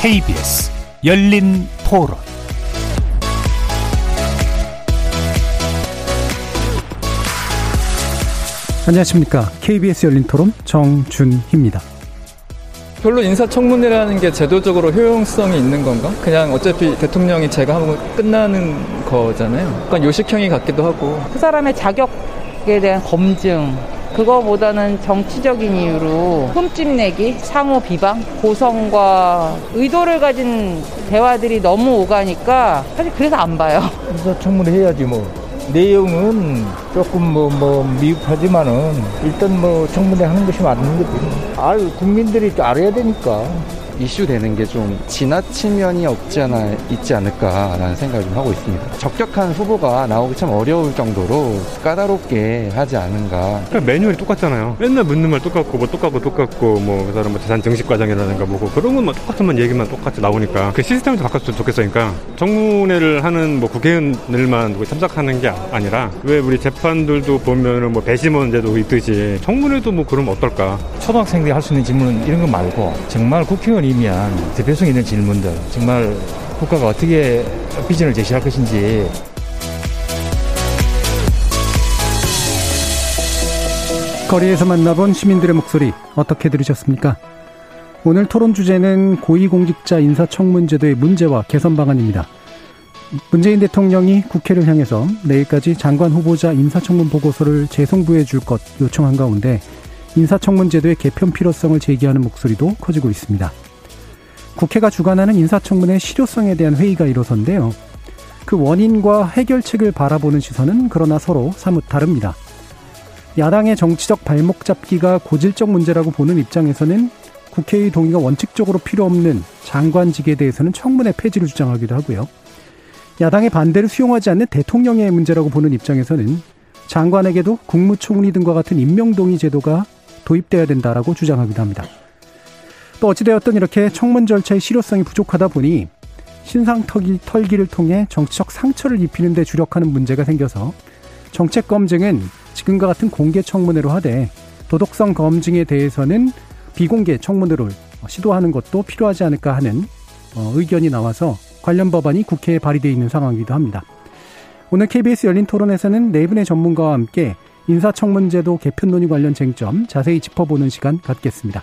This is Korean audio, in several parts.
KBS 열린 토론 안녕하십니까. KBS 열린 토론 정준희입니다. 별로 인사청문회라는 게 제도적으로 효용성이 있는 건가? 그냥 어차피 대통령이 제가 하면 끝나는 거잖아요. 약간 요식형이 같기도 하고. 그 사람의 자격에 대한 검증, 그거보다는 정치적인 이유로 흠집내기, 상호 비방, 고성과 의도를 가진 대화들이 너무 오가니까 사실 그래서 안 봐요. 인사청문회 해야지 뭐. 내용은 조금 뭐, 뭐, 미흡하지만은 일단 뭐 청문회 하는 것이 맞는 거지. 아유, 국민들이 알아야 되니까. 이슈되는 게 좀 지나친 면이 없지 않아 있지 않을까라는 생각을 좀 하고 있습니다. 적격한 후보가 나오기 참 어려울 정도로 까다롭게 하지 않은가. 그러니까 매뉴얼이 똑같잖아요. 맨날 묻는 말 똑같고 뭐 똑같고 똑같고 뭐 그 사람 뭐 재산 증식 과정이라든가 뭐고 그런 것만 똑같은 얘기만 똑같이 나오니까 그 시스템을 좀 바꿨으면 좋겠어요. 그러니까 정문회를 하는 뭐 국회의원들만 참석하는 게 아니라 왜 우리 재판들도 보면은 뭐 배심원제도 있듯이 청문회도 뭐 그러면 어떨까? 초등학생들이 할 수 있는 질문 이런 거 말고 정말 국회의원 이면 대표성 있는 질문들 정말 국가가 어떻게 비전을 제시할 것인지 거리에서 만나본 시민들의 목소리 어떻게 들으셨습니까? 오늘 토론 주제는 고위공직자 인사청문제도의 문제와 개선 방안입니다. 문재인 대통령이 국회를 향해서 내일까지 장관 후보자 인사청문 보고서를 재송부해 줄 것 요청한 가운데 인사청문제도의 개편 필요성을 제기하는 목소리도 커지고 있습니다. 국회가 주관하는 인사청문회 실효성에 대한 회의가 일어선데요. 그 원인과 해결책을 바라보는 시선은 그러나 서로 사뭇 다릅니다. 야당의 정치적 발목 잡기가 고질적 문제라고 보는 입장에서는 국회의 동의가 원칙적으로 필요 없는 장관직에 대해서는 청문회 폐지를 주장하기도 하고요. 야당의 반대를 수용하지 않는 대통령의 문제라고 보는 입장에서는 장관에게도 국무총리 등과 같은 임명동의 제도가 도입돼야 된다라고 주장하기도 합니다. 또 어찌되었든 이렇게 청문 절차의 실효성이 부족하다 보니 신상 털기, 털기 를 통해 정치적 상처를 입히는 데 주력하는 문제가 생겨서 정책 검증은 지금과 같은 공개 청문회로 하되 도덕성 검증에 대해서는 비공개 청문회로 시도하는 것도 필요하지 않을까 하는 어, 의견이 나와서 관련 법안이 국회에 발의되어 있는 상황이기도 합니다. 오늘 KBS 열린 토론에서는 네 분의 전문가와 함께 인사청문제도 개편 논의 관련 쟁점 자세히 짚어보는 시간 갖겠습니다.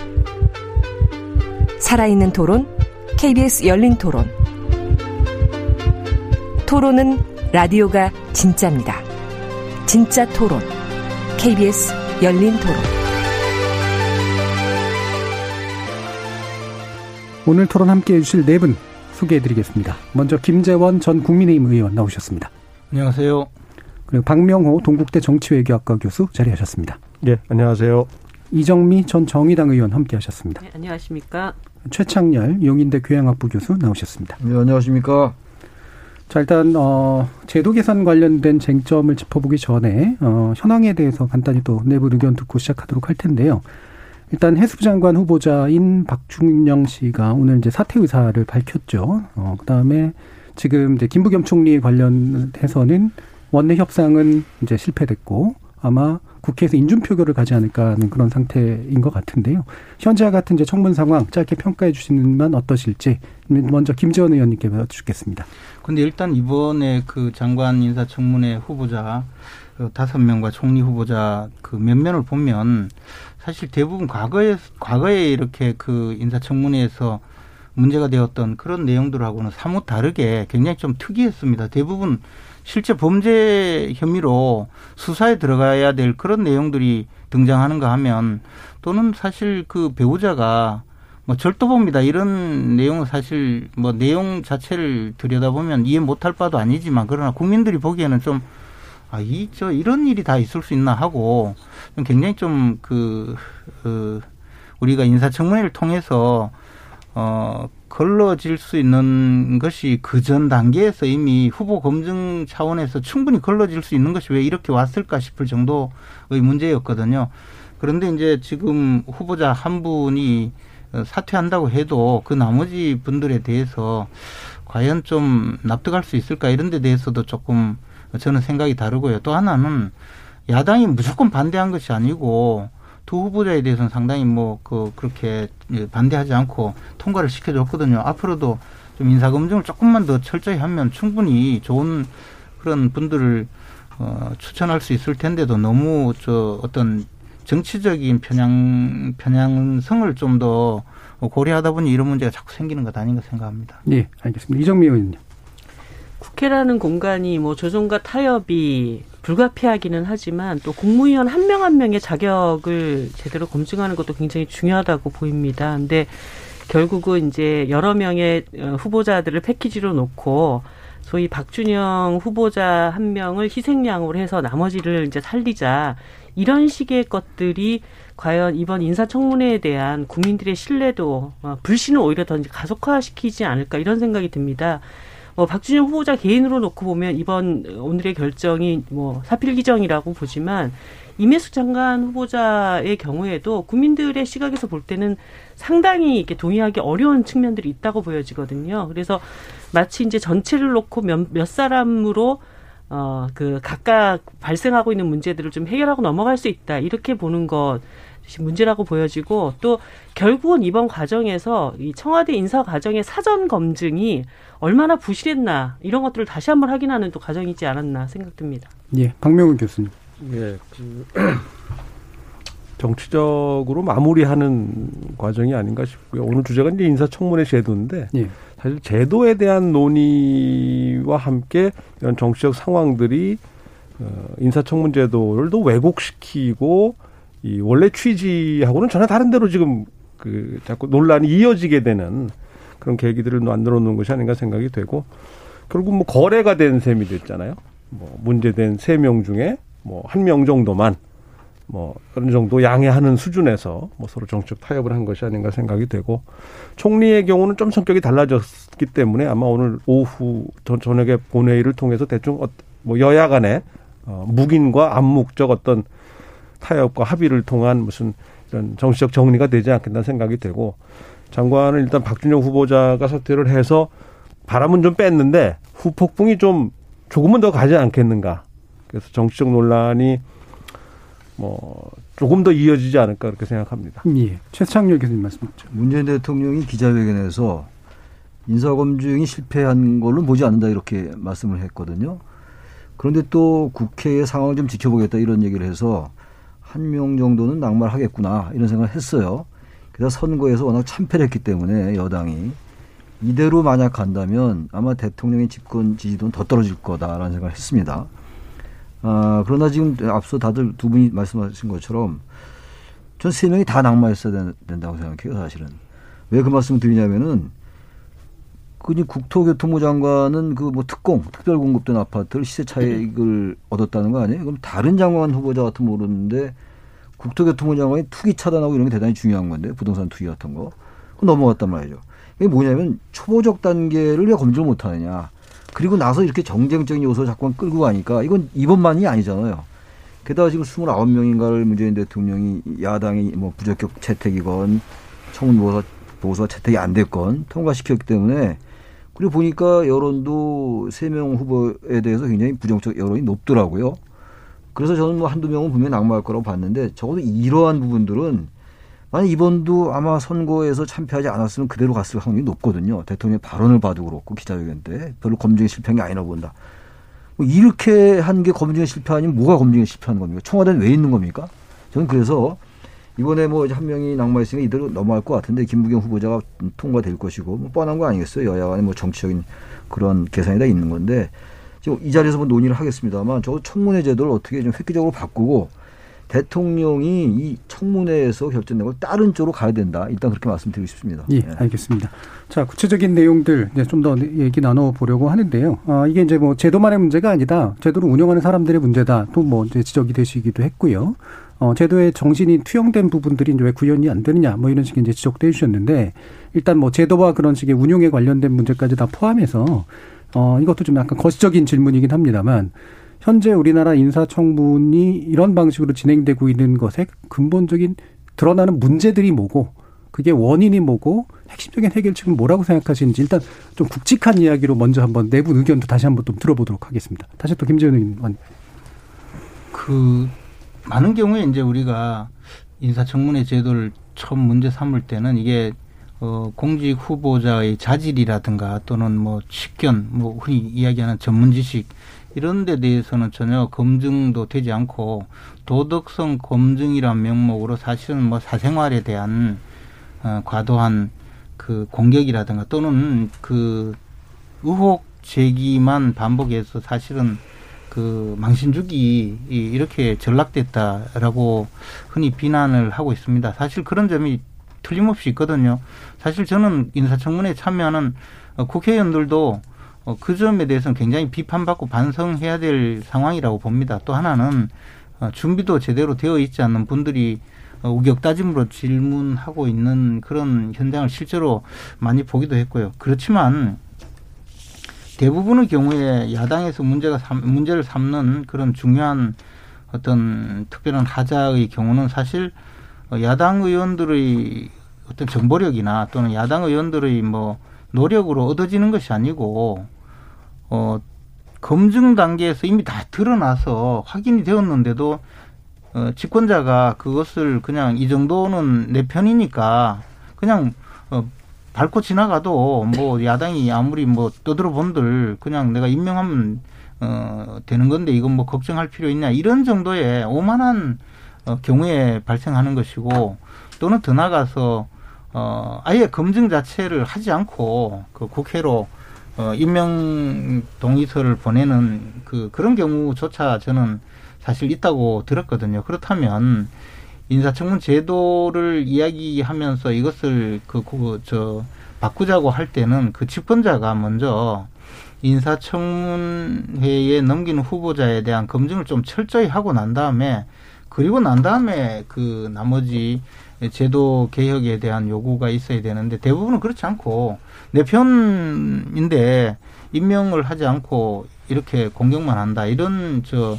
살아있는 토론, KBS 열린 토론. 토론은 라디오가 진짜입니다. 진짜 토론, KBS 열린 토론. 오늘 토론 함께 해주실 네 분 소개해드리겠습니다. 먼저 김재원 전 국민의힘 의원 나오셨습니다. 안녕하세요. 그리고 박명호 동국대 정치외교학과 교수 자리하셨습니다. 예, 안녕하세요. 이정미 전 정의당 의원 함께 하셨습니다. 네, 안녕하십니까. 최창렬 용인대 교양학부 교수 나오셨습니다. 네, 안녕하십니까. 자, 일단, 어, 제도 개선 관련된 쟁점을 짚어보기 전에, 어, 현황에 대해서 간단히 또 내부 의견 듣고 시작하도록 할 텐데요. 일단 해수부 장관 후보자인 박준영 씨가 오늘 이제 사퇴 의사를 밝혔죠. 어, 그 다음에 지금 이제 김부겸 총리 관련해서는 원내 협상은 이제 실패됐고, 아마 국회에서 인준 표결을 가지 않을까 하는 그런 상태인 것 같은데요. 현재와 같은 이제 청문 상황 짧게 평가해 주시는 만 어떠실지 먼저 김재원 의원님께 여쭙겠습니다. 근데 일단 이번에 그 장관 인사청문회 후보자 그 다섯 명과 총리 후보자 그 면면을 보면 사실 대부분 과거에 과거에 이렇게 그 인사청문회에서 문제가 되었던 그런 내용들하고는 사뭇 다르게 굉장히 좀 특이했습니다. 대부분 실제 범죄 혐의로 수사에 들어가야 될 그런 내용들이 등장하는가 하면 또는 사실 그 배우자가 뭐 절도범이다 이런 내용은 사실 뭐 내용 자체를 들여다보면 이해 못할 바도 아니지만 그러나 국민들이 보기에는 좀 아, 이, 저, 이런 일이 다 있을 수 있나 하고, 굉장히 좀, 그, 그, 우리가 인사청문회를 통해서, 어, 걸러질 수 있는 것이 그 전 단계에서 이미 후보 검증 차원에서 충분히 걸러질 수 있는 것이 왜 이렇게 왔을까 싶을 정도의 문제였거든요. 그런데 이제 지금 후보자 한 분이 사퇴한다고 해도 그 나머지 분들에 대해서 과연 좀 납득할 수 있을까 이런 데 대해서도 조금 저는 생각이 다르고요. 또 하나는 야당이 무조건 반대한 것이 아니고 두 후보자에 대해서는 상당히 뭐 그 그렇게 반대하지 않고 통과를 시켜줬거든요. 앞으로도 좀 인사 검증을 조금만 더 철저히 하면 충분히 좋은 그런 분들을 어, 추천할 수 있을 텐데도 너무 저 어떤 정치적인 편향 편향성을 좀 더 고려하다 보니 이런 문제가 자꾸 생기는 것 아닌가 생각합니다. 예, 알겠습니다. 이정미 의원님. 국회라는 공간이 뭐 조정과 타협이 불가피하기는 하지만 또 국무위원 한 명한 한 명의 자격을 제대로 검증하는 것도 굉장히 중요하다고 보입니다. 근데 결국은 이제 여러 명의 어, 후보자들을 패키지로 놓고 소위 박준영 후보자 한 명을 희생양으로 해서 나머지를 이제 살리자 이런 식의 것들이 과연 이번 인사청문회에 대한 국민들의 신뢰도 어, 불신을 오히려 더 가속화시키지 않을까 이런 생각이 듭니다. 뭐 박준영 후보자 개인으로 놓고 보면 이번 오늘의 결정이 뭐 사필기정이라고 보지만 임혜숙 장관 후보자의 경우에도 국민들의 시각에서 볼 때는 상당히 이렇게 동의하기 어려운 측면들이 있다고 보여지거든요. 그래서 마치 이제 전체를 놓고 몇, 몇 사람으로 어, 그 각각 발생하고 있는 문제들을 좀 해결하고 넘어갈 수 있다. 이렇게 보는 것 문제라고 보여지고 또 결국은 이번 과정에서 이 청와대 인사 과정의 사전 검증이 얼마나 부실했나 이런 것들을 다시 한번 확인하는 또 과정이지 않았나 생각됩니다. 예, 박명훈 교수님. 예, 그 정치적으로 마무리하는 과정이 아닌가 싶고요. 오늘 주제가 이제 인사청문회 제도인데 예. 사실 제도에 대한 논의와 함께 이런 정치적 상황들이 어, 인사청문 제도를 또 왜곡시키고 이 원래 취지하고는 전혀 다른 데로 지금 그 자꾸 논란이 이어지게 되는 그런 계기들을 만들어 놓은 것이 아닌가 생각이 되고 결국 뭐 거래가 된 셈이 됐잖아요. 뭐 문제된 세 명 중에 뭐 한 명 정도만 뭐 어느 정도 양해하는 수준에서 뭐 서로 정책 타협을 한 것이 아닌가 생각이 되고 총리의 경우는 좀 성격이 달라졌기 때문에 아마 오늘 오후 저녁에 본회의를 통해서 대충 어, 뭐 여야 간에 어, 묵인과 암묵적 어떤 타협과 합의를 통한 무슨 이런 정치적 정리가 되지 않겠나 생각이 되고 장관은 일단 박준영 후보자가 사퇴를 해서 바람은 좀 뺐는데 후폭풍이 좀 조금은 더 가지 않겠는가. 그래서 정치적 논란이 뭐 조금 더 이어지지 않을까 그렇게 생각합니다. 예. 최창렬 교수님 말씀하죠. 문재인 대통령이 기자회견에서 인사검증이 실패한 걸로 보지 않는다 이렇게 말씀을 했거든요. 그런데 또 국회의 상황을 좀 지켜보겠다 이런 얘기를 해서 한 명 정도는 낙마하겠구나 이런 생각을 했어요. 그래서 선거에서 워낙 참패를 했기 때문에 여당이 이대로 만약 간다면 아마 대통령의 집권 지지도는 더 떨어질 거다라는 생각을 했습니다. 아, 그러나 지금 앞서 다들 두 분이 말씀하신 것처럼 전 세 명이 다 낙마했어야 된다고 생각해요, 사실은. 왜 그 말씀을 드리냐면은 그니 국토교통부 장관은 그 뭐 특공, 특별 공급된 아파트를 시세 차익을 얻었다는 거 아니에요? 그럼 다른 장관 후보자 같은 모르는데 국토교통부 장관이 투기 차단하고 이런 게 대단히 중요한 건데 부동산 투기 같은 거 넘어갔단 말이죠. 이게 뭐냐면 초보적 단계를 왜 검증을 못 하느냐. 그리고 나서 이렇게 정쟁적인 요소를 자꾸 끌고 가니까 이건 이번만이 아니잖아요. 게다가 지금 29명인가를 문재인 대통령이 야당이 뭐 부적격 채택이건 청문 보고서 채택이 안 됐건 통과시켰기 때문에 그리고 보니까 여론도 세 명 후보에 대해서 굉장히 부정적 여론이 높더라고요. 그래서 저는 뭐 한두 명은 분명히 낙마할 거라고 봤는데 적어도 이러한 부분들은 만약 이번도 아마 선거에서 참패하지 않았으면 그대로 갔을 확률이 높거든요. 대통령 발언을 봐도 그렇고 기자회견 때 별로 검증에 실패한 게 아니라고 본다. 뭐 이렇게 한 게 검증에 실패하면 뭐가 검증에 실패하는 겁니까? 청와대는 왜 있는 겁니까? 저는 그래서 이번에 뭐 한 명이 낙마했으니까 이대로 넘어갈 것 같은데 김부겸 후보자가 통과될 것이고 뭐 뻔한 거 아니겠어요? 여야 간에 뭐 정치적인 그런 계산이 다 있는 건데 지금 이 자리에서 뭐 논의를 하겠습니다만 저 청문회 제도를 어떻게 좀 획기적으로 바꾸고 대통령이 이 청문회에서 결정된 걸 다른 쪽으로 가야 된다. 일단 그렇게 말씀드리고 싶습니다. 예, 알겠습니다. 자, 구체적인 내용들 이제 좀 더 얘기 나눠보려고 하는데요. 아, 이게 이제 뭐 제도만의 문제가 아니다. 제도를 운영하는 사람들의 문제다. 또 뭐 이제 지적이 되시기도 했고요. 어, 제도의 정신이 투영된 부분들이 이제 왜 구현이 안 되느냐, 뭐 이런 식의 이제 지적도 해주셨는데, 일단 뭐 제도와 그런 식의 운용에 관련된 문제까지 다 포함해서, 어, 이것도 좀 약간 거시적인 질문이긴 합니다만, 현재 우리나라 인사청문이 이런 방식으로 진행되고 있는 것에 근본적인 드러나는 문제들이 뭐고, 그게 원인이 뭐고, 핵심적인 해결책은 뭐라고 생각하시는지 일단 좀 굵직한 이야기로 먼저 한번 내부 의견도 다시 한번 좀 들어보도록 하겠습니다. 다시 또 김재현 의원. 그 많은 경우에 이제 우리가 인사청문회 제도를 처음 문제 삼을 때는 이게 어, 공직 후보자의 자질이라든가 또는 뭐 직견, 뭐 흔히 이야기하는 전문 지식 이런 데 대해서는 전혀 검증도 되지 않고 도덕성 검증이란 명목으로 사실은 뭐 사생활에 대한 어, 과도한 그 공격이라든가 또는 그 의혹 제기만 반복해서 사실은 그 망신주기 이렇게 전락됐다라고 흔히 비난을 하고 있습니다. 사실 그런 점이 틀림없이 있거든요. 사실 저는 인사청문회에 참여하는 국회의원들도 그 점에 대해서는 굉장히 비판받고 반성해야 될 상황이라고 봅니다. 또 하나는 준비도 제대로 되어 있지 않는 분들이 우격다짐으로 질문하고 있는 그런 현장을 실제로 많이 보기도 했고요. 그렇지만 대부분의 경우에 야당에서 문제가 문제를 삼는 그런 중요한 어떤 특별한 하자의 경우는 사실 야당 의원들의 어떤 정보력이나 또는 야당 의원들의 뭐 노력으로 얻어지는 것이 아니고 어 검증 단계에서 이미 다 드러나서 확인이 되었는데도 어, 집권자가 그것을 그냥 이 정도는 내 편이니까 그냥 어, 밟고 지나가도 뭐 야당이 아무리 뭐 떠들어 본들 그냥 내가 임명하면 어, 되는 건데 이건 뭐 걱정할 필요 있냐 이런 정도의 오만한 어, 경우에 발생하는 것이고 또는 더 나가서 어, 아예 검증 자체를 하지 않고 그 국회로 어, 임명 동의서를 보내는 그 그런 경우조차 저는 사실 있다고 들었거든요. 그렇다면 인사청문 제도를 이야기하면서 이것을 그, 그, 저, 바꾸자고 할 때는 그 집권자가 먼저 인사청문회에 넘기는 후보자에 대한 검증을 좀 철저히 하고 난 다음에 그리고 난 다음에 그 나머지 제도 개혁에 대한 요구가 있어야 되는데 대부분은 그렇지 않고 내 편인데 임명을 하지 않고 이렇게 공격만 한다. 이런 저 어,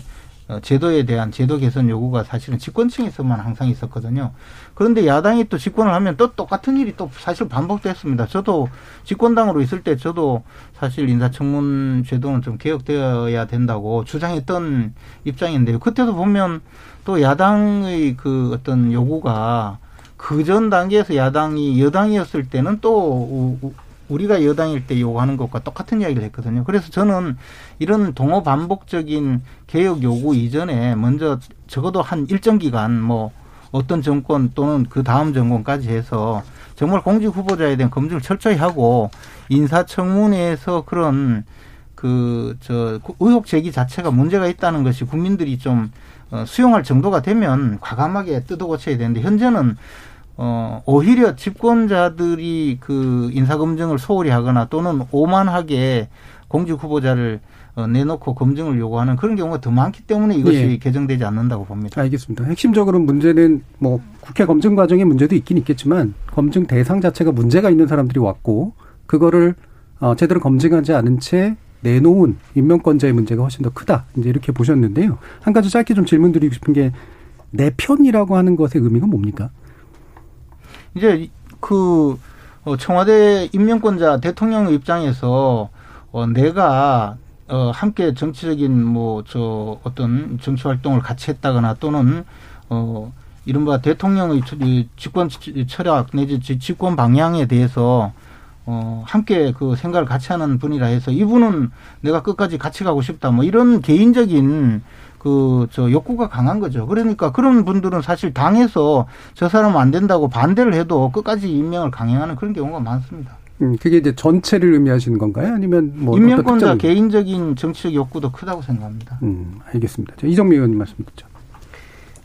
제도에 대한 제도 개선 요구가 사실은 집권층에서만 항상 있었거든요. 그런데 야당이 또 집권을 하면 또 똑같은 일이 또 사실 반복됐습니다. 저도 집권당으로 있을 때 저도 사실 인사청문 제도는 좀 개혁되어야 된다고 주장했던 입장인데요. 그때도 보면 또 야당의 그 어떤 요구가 그 전 단계에서 야당이 여당이었을 때는 또 우리가 여당일 때 요구하는 것과 똑같은 이야기를 했거든요. 그래서 저는 이런 동호 반복적인 개혁 요구 이전에 먼저 적어도 한 일정 기간 뭐 어떤 정권 또는 그 다음 정권까지 해서 정말 공직 후보자에 대한 검증을 철저히 하고 인사청문회에서 그런 그 저 의혹 제기 자체가 문제가 있다는 것이 국민들이 좀 어, 수용할 정도가 되면 과감하게 뜯어 고쳐야 되는데 현재는 어, 오히려 집권자들이 그 인사검증을 소홀히 하거나 또는 오만하게 공직 후보자를 어, 내놓고 검증을 요구하는 그런 경우가 더 많기 때문에 이것이 예. 개정되지 않는다고 봅니다. 알겠습니다. 핵심적으로 문제는 뭐 국회 검증 과정에 문제도 있긴 있겠지만 검증 대상 자체가 문제가 있는 사람들이 왔고 그거를 어, 제대로 검증하지 않은 채 내놓은 임명권자의 문제가 훨씬 더 크다. 이제 이렇게 보셨는데요. 한 가지 짧게 좀 질문 드리고 싶은 게 내 편이라고 하는 것의 의미가 뭡니까? 이제 그 어, 청와대 임명권자 대통령 입장에서 어, 내가 어, 함께 정치적인 뭐 저 어떤 정치 활동을 같이 했다거나 또는 어 이른바 대통령의 집권 철학 내지 집권 방향에 대해서 어 함께 그 생각을 같이 하는 분이라 해서 이분은 내가 끝까지 같이 가고 싶다. 뭐 이런 개인적인 그 저 욕구가 강한 거죠. 그러니까 그런 분들은 사실 당에서 저 사람은 안 된다고 반대를 해도 끝까지 임명을 강행하는 그런 경우가 많습니다. 음, 그게 이제 전체를 의미하시는 건가요? 아니면 뭐 임명권자 개인적인 정치적 욕구도 크다고 생각합니다. 음, 알겠습니다. 이정미 의원님 말씀 듣죠.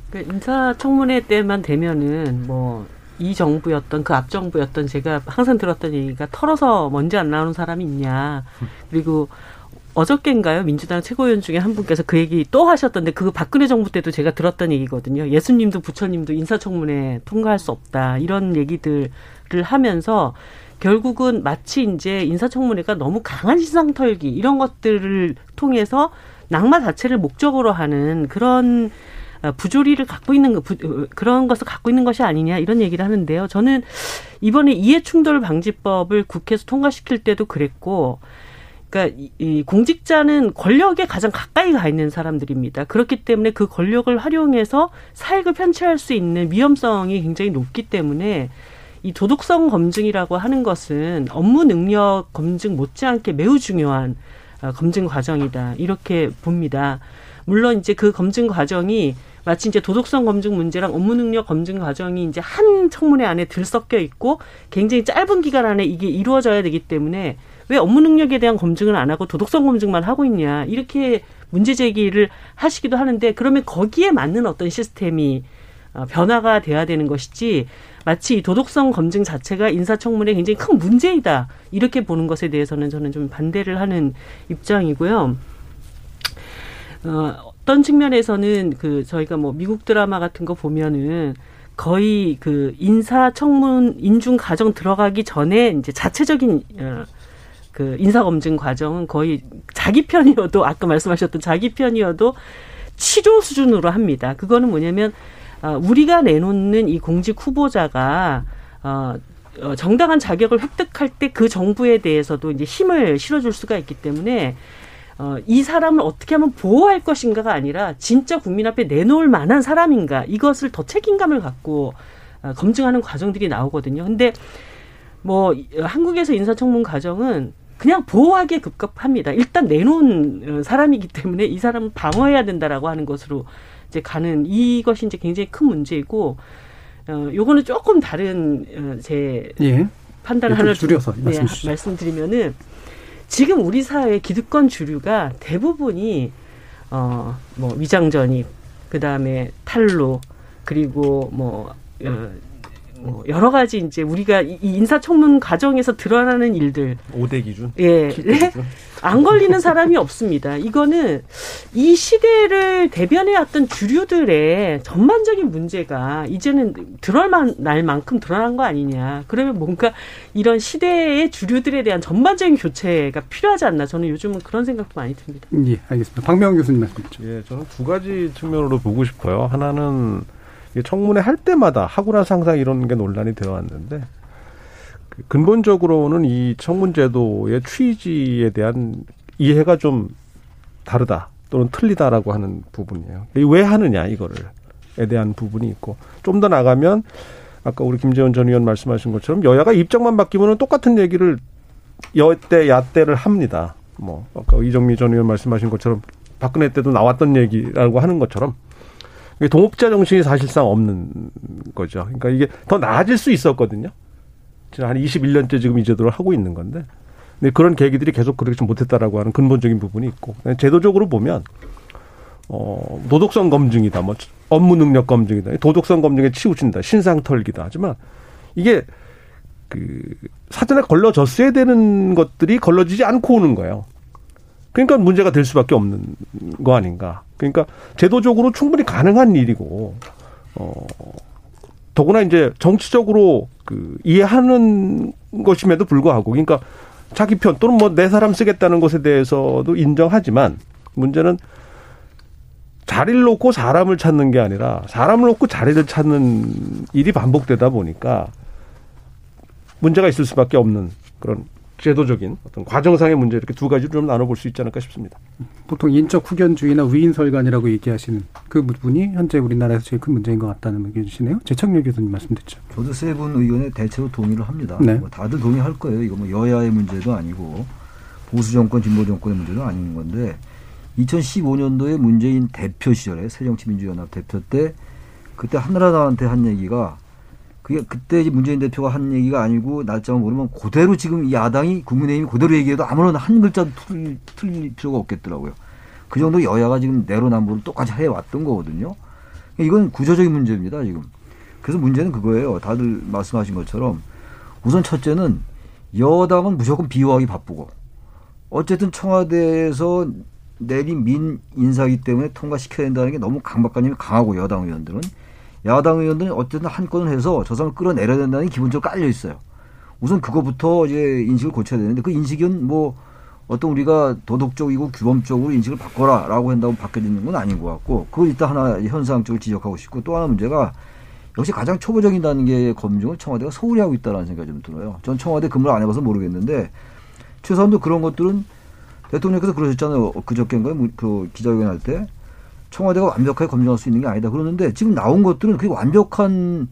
그 인사청문회 때만 되면은 뭐 이 정부였던 그 앞 정부였던 제가 항상 들었던 얘기가 털어서 먼지 안 나오는 사람이 있냐. 그리고 어저께인가요? 민주당 최고위원 중에 한 분께서 그 얘기 또 하셨던데 그거 박근혜 정부 때도 제가 들었던 얘기거든요. 예수님도 부처님도 인사청문회 통과할 수 없다. 이런 얘기들을 하면서 결국은 마치 이제 인사청문회가 너무 강한 시상 털기 이런 것들을 통해서 낙마 자체를 목적으로 하는 그런 어, 부조리를 갖고 있는 거, 부, 그런 것을 갖고 있는 것이 아니냐 이런 얘기를 하는데요. 저는 이번에 이해충돌 방지법을 국회에서 통과시킬 때도 그랬고, 그러니까 이, 이 공직자는 권력에 가장 가까이 가 있는 사람들입니다. 그렇기 때문에 그 권력을 활용해서 사익을 편취할 수 있는 위험성이 굉장히 높기 때문에 이 도덕성 검증이라고 하는 것은 업무 능력 검증 못지않게 매우 중요한 어, 검증 과정이다 이렇게 봅니다. 물론 이제 그 검증 과정이 마치 이제 도덕성 검증 문제랑 업무 능력 검증 과정이 이제 한 청문회 안에 들섞여 있고 굉장히 짧은 기간 안에 이게 이루어져야 되기 때문에 왜 업무 능력에 대한 검증을 안 하고 도덕성 검증만 하고 있냐 이렇게 문제 제기를 하시기도 하는데 그러면 거기에 맞는 어떤 시스템이 어, 변화가 돼야 되는 것이지 마치 도덕성 검증 자체가 인사청문회 굉장히 큰 문제이다 이렇게 보는 것에 대해서는 저는 좀 반대를 하는 입장이고요. 어, 어떤 측면에서는 그 저희가 뭐 미국 드라마 같은 거 보면은 거의 그 인사청문 인중 과정 들어가기 전에 이제 자체적인 어, 그 인사 검증 과정은 거의 자기 편이어도 아까 말씀하셨던 자기 편이어도 치료 수준으로 합니다. 그거는 뭐냐면 어, 우리가 내놓는 이 공직 후보자가 어, 어 정당한 자격을 획득할 때 그 정부에 대해서도 이제 힘을 실어줄 수가 있기 때문에 어, 이 사람을 어떻게 하면 보호할 것인가가 아니라 진짜 국민 앞에 내놓을 만한 사람인가 이것을 더 책임감을 갖고 어, 검증하는 과정들이 나오거든요. 근데 뭐 한국에서 인사청문 과정은 그냥 보호하기에 급급합니다. 일단 내놓은 어, 사람이기 때문에 이 사람을 방어해야 된다라고 하는 것으로 이제 가는 이것이 이제 굉장히 큰 문제이고 어 요거는 조금 다른 어, 제 예. 판단 하나 줄여서 네, 말씀드리면은 지금 우리 사회의 기득권 주류가 대부분이 어 뭐 위장 전입 그다음에 탈루 그리고 뭐 어, 뭐 여러 가지 이제 우리가 이 인사청문 과정에서 드러나는 일들 5대 기준 예. 네? 안 걸리는 사람이 없습니다. 이거는 이 시대를 대변해 왔던 주류들의 전반적인 문제가 이제는 드러날 만큼 드러난 거 아니냐. 그러면 뭔가 이런 시대의 주류들에 대한 전반적인 교체가 필요하지 않나. 저는 요즘은 그런 생각도 많이 듭니다. 예, 알겠습니다. 박명 교수님 말씀 죠 예, 저는 두 가지 측면으로 보고 싶어요. 하나는 청문회 할 때마다 하고 나서 항상 이런 게 논란이 되어 왔는데 그 근본적으로는 이 청문제도의 취지에 대한 이해가 좀 다르다 또는 틀리다라고 하는 부분이에요. 왜 하느냐 이거를에 대한 부분이 있고 좀 더 나가면 아까 우리 김재원 전 의원 말씀하신 것처럼 여야가 입장만 바뀌면 똑같은 얘기를 여때 야때를 합니다. 뭐 아까 이정미 전 의원 말씀하신 것처럼 박근혜 때도 나왔던 얘기라고 하는 것처럼 동업자 정신이 사실상 없는 거죠. 그러니까 이게 더 나아질 수 있었거든요. 지난 한 21년째 지금 이 제도를 하고 있는 건데. 근데 그런 계기들이 계속 그렇게 못했다라고 하는 근본적인 부분이 있고. 제도적으로 보면, 어, 도덕성 검증이다. 뭐, 업무 능력 검증이다. 도덕성 검증에 치우친다. 신상 털기다. 하지만 이게 그 사전에 걸러졌어야 되는 것들이 걸러지지 않고 오는 거예요. 그러니까 문제가 될 수밖에 없는 거 아닌가. 그러니까 제도적으로 충분히 가능한 일이고 어 더구나 이제 정치적으로 그 이해하는 것임에도 불구하고 그러니까 자기 편 또는 뭐 내 사람 쓰겠다는 것에 대해서도 인정하지만 문제는 자리를 놓고 사람을 찾는 게 아니라 사람을 놓고 자리를 찾는 일이 반복되다 보니까 문제가 있을 수밖에 없는 그런 제도적인 어떤 과정상의 문제 이렇게 두 가지로 좀 나눠볼 수 있지 않을까 싶습니다. 보통 인적 후견주의나 위인설관이라고 얘기하시는 그 부분이 현재 우리나라에서 제일 큰 문제인 것 같다는 의견이시네요. 재창렬 교수님 말씀 듣죠. 저도 세 분 의견에 대체로 동의를 합니다. 네. 뭐 다들 동의할 거예요. 이거 뭐 여야의 문제도 아니고 보수 정권, 진보 정권의 문제도 아닌 건데 2015년도에 문재인 대표 시절에 새정치민주연합 대표 때 그때 한나라당한테 한 얘기가 그게 그때 문재인 대표가 한 얘기가 아니고 날짜만 모르면 그대로 지금 이 야당이 국민의힘이 그대로 얘기해도 아무런 한 글자도 틀릴, 틀릴 필요가 없겠더라고요. 그 정도 여야가 지금 내로남불을 똑같이 해왔던 거거든요. 이건 구조적인 문제입니다, 지금. 그래서 문제는 그거예요. 다들 말씀하신 것처럼 우선 첫째는 여당은 무조건 비호하기 바쁘고 어쨌든 청와대에서 내린 민 인사이기 때문에 통과시켜야 된다는 게 너무 강박관념이 강하고 여당 의원들은 야당 의원들은 어쨌든 한 건을 해서 저 사람을 끌어내려야 된다는 게 기본적으로 깔려 있어요. 우선 그거부터 이제 인식을 고쳐야 되는데 그 인식은 뭐 어떤 우리가 도덕적이고 규범적으로 인식을 바꿔라라고 한다고 바뀌어지는 건 아닌 것 같고 그걸 일단 하나 현상적으로 지적하고 싶고 또 하나 문제가 역시 가장 초보적인 단계의 검증을 청와대가 소홀히 하고 있다는 생각이 좀 들어요. 전 청와대 근무를 안 해봐서 모르겠는데 최소한도 그런 것들은 대통령께서 그러셨잖아요. 그저께인가요? 뭐그 기자회견 할 때. 청와대가 완벽하게 검증할 수 있는 게 아니다. 그러는데 지금 나온 것들은 그게 완벽한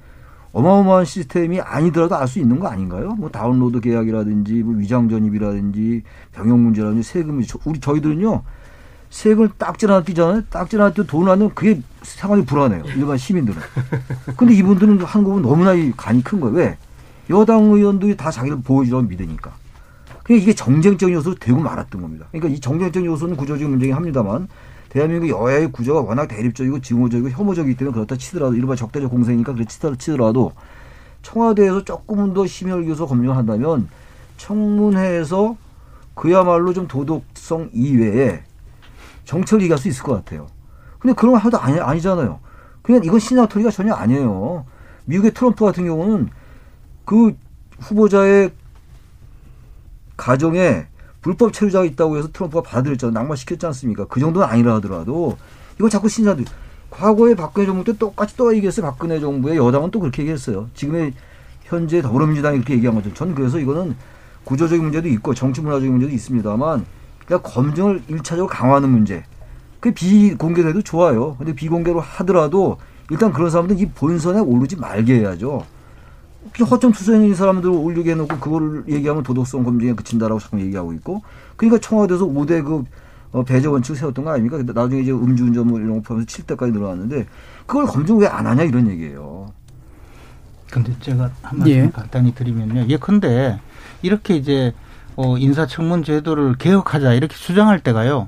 어마어마한 시스템이 아니더라도 알 수 있는 거 아닌가요? 뭐 다운로드 계약이라든지 뭐 위장 전입이라든지 병역 문제라든지 세금 문제. 우리 저희들은요. 세금을 딱질 하나 띄잖아요. 딱질 하나 띄고 돈을 하면 그게 상황이 불안해요. 일반 시민들은. 근데 이분들은 한국은 너무나 간이 큰 거예요. 왜? 여당 의원들이 다 자기를 보호주라고 믿으니까. 그러니까 이게 정쟁적 요소로 되고 말았던 겁니다. 그러니까 이 정쟁적 요소는 구조적인 문제긴 합니다만 대한민국 여야의 구조가 워낙 대립적이고 증오적이고 혐오적이기 때문에 그렇다 치더라도 이른바 적대적 공생이니까 그렇다 치더라도 청와대에서 조금 더 심혈 기울여서 검증을 한다면 청문회에서 그야말로 좀 도덕성 이외에 정책을 얘기할 수 있을 것 같아요. 근데 그런 거 하나도 아니, 아니잖아요. 그냥 이건 시나토리가 전혀 아니에요. 미국의 트럼프 같은 경우는 그 후보자의 가정에 불법 체류자가 있다고 해서 트럼프가 받아들였잖아요. 낙마시켰지 않습니까? 그 정도는 아니라 하더라도 이거 자꾸 신사들 과거에 박근혜 정부 때 똑같이 또 얘기했어요. 박근혜 정부의 여당은 또 그렇게 얘기했어요. 지금의 현재 더불어민주당이 그렇게 얘기한 거죠. 저는 그래서 이거는 구조적인 문제도 있고 정치 문화적인 문제도 있습니다만 그냥 검증을 일차적으로 강화하는 문제. 그 비공개돼도 좋아요. 근데 비공개로 하더라도 일단 그런 사람들은 이 본선에 오르지 말게 해야죠. 허점 투성인 사람들 을 올리게 해놓고 그거를 얘기하면 도덕성 검증에 그친다라고 자꾸 얘기하고 있고 그러니까 청와대에서 5대 그 어, 배제 원칙을 세웠던 거 아닙니까? 근데 나중에 이제 음주운전 뭐 이런 거 포함해서 7대까지 늘어났는데 그걸 검증 왜 안 하냐 이런 얘기예요. 근데 제가 한 말씀 예. 간단히 드리면요. 예컨대 이렇게 이제 어, 인사청문 제도를 개혁하자 이렇게 주장할 때가요.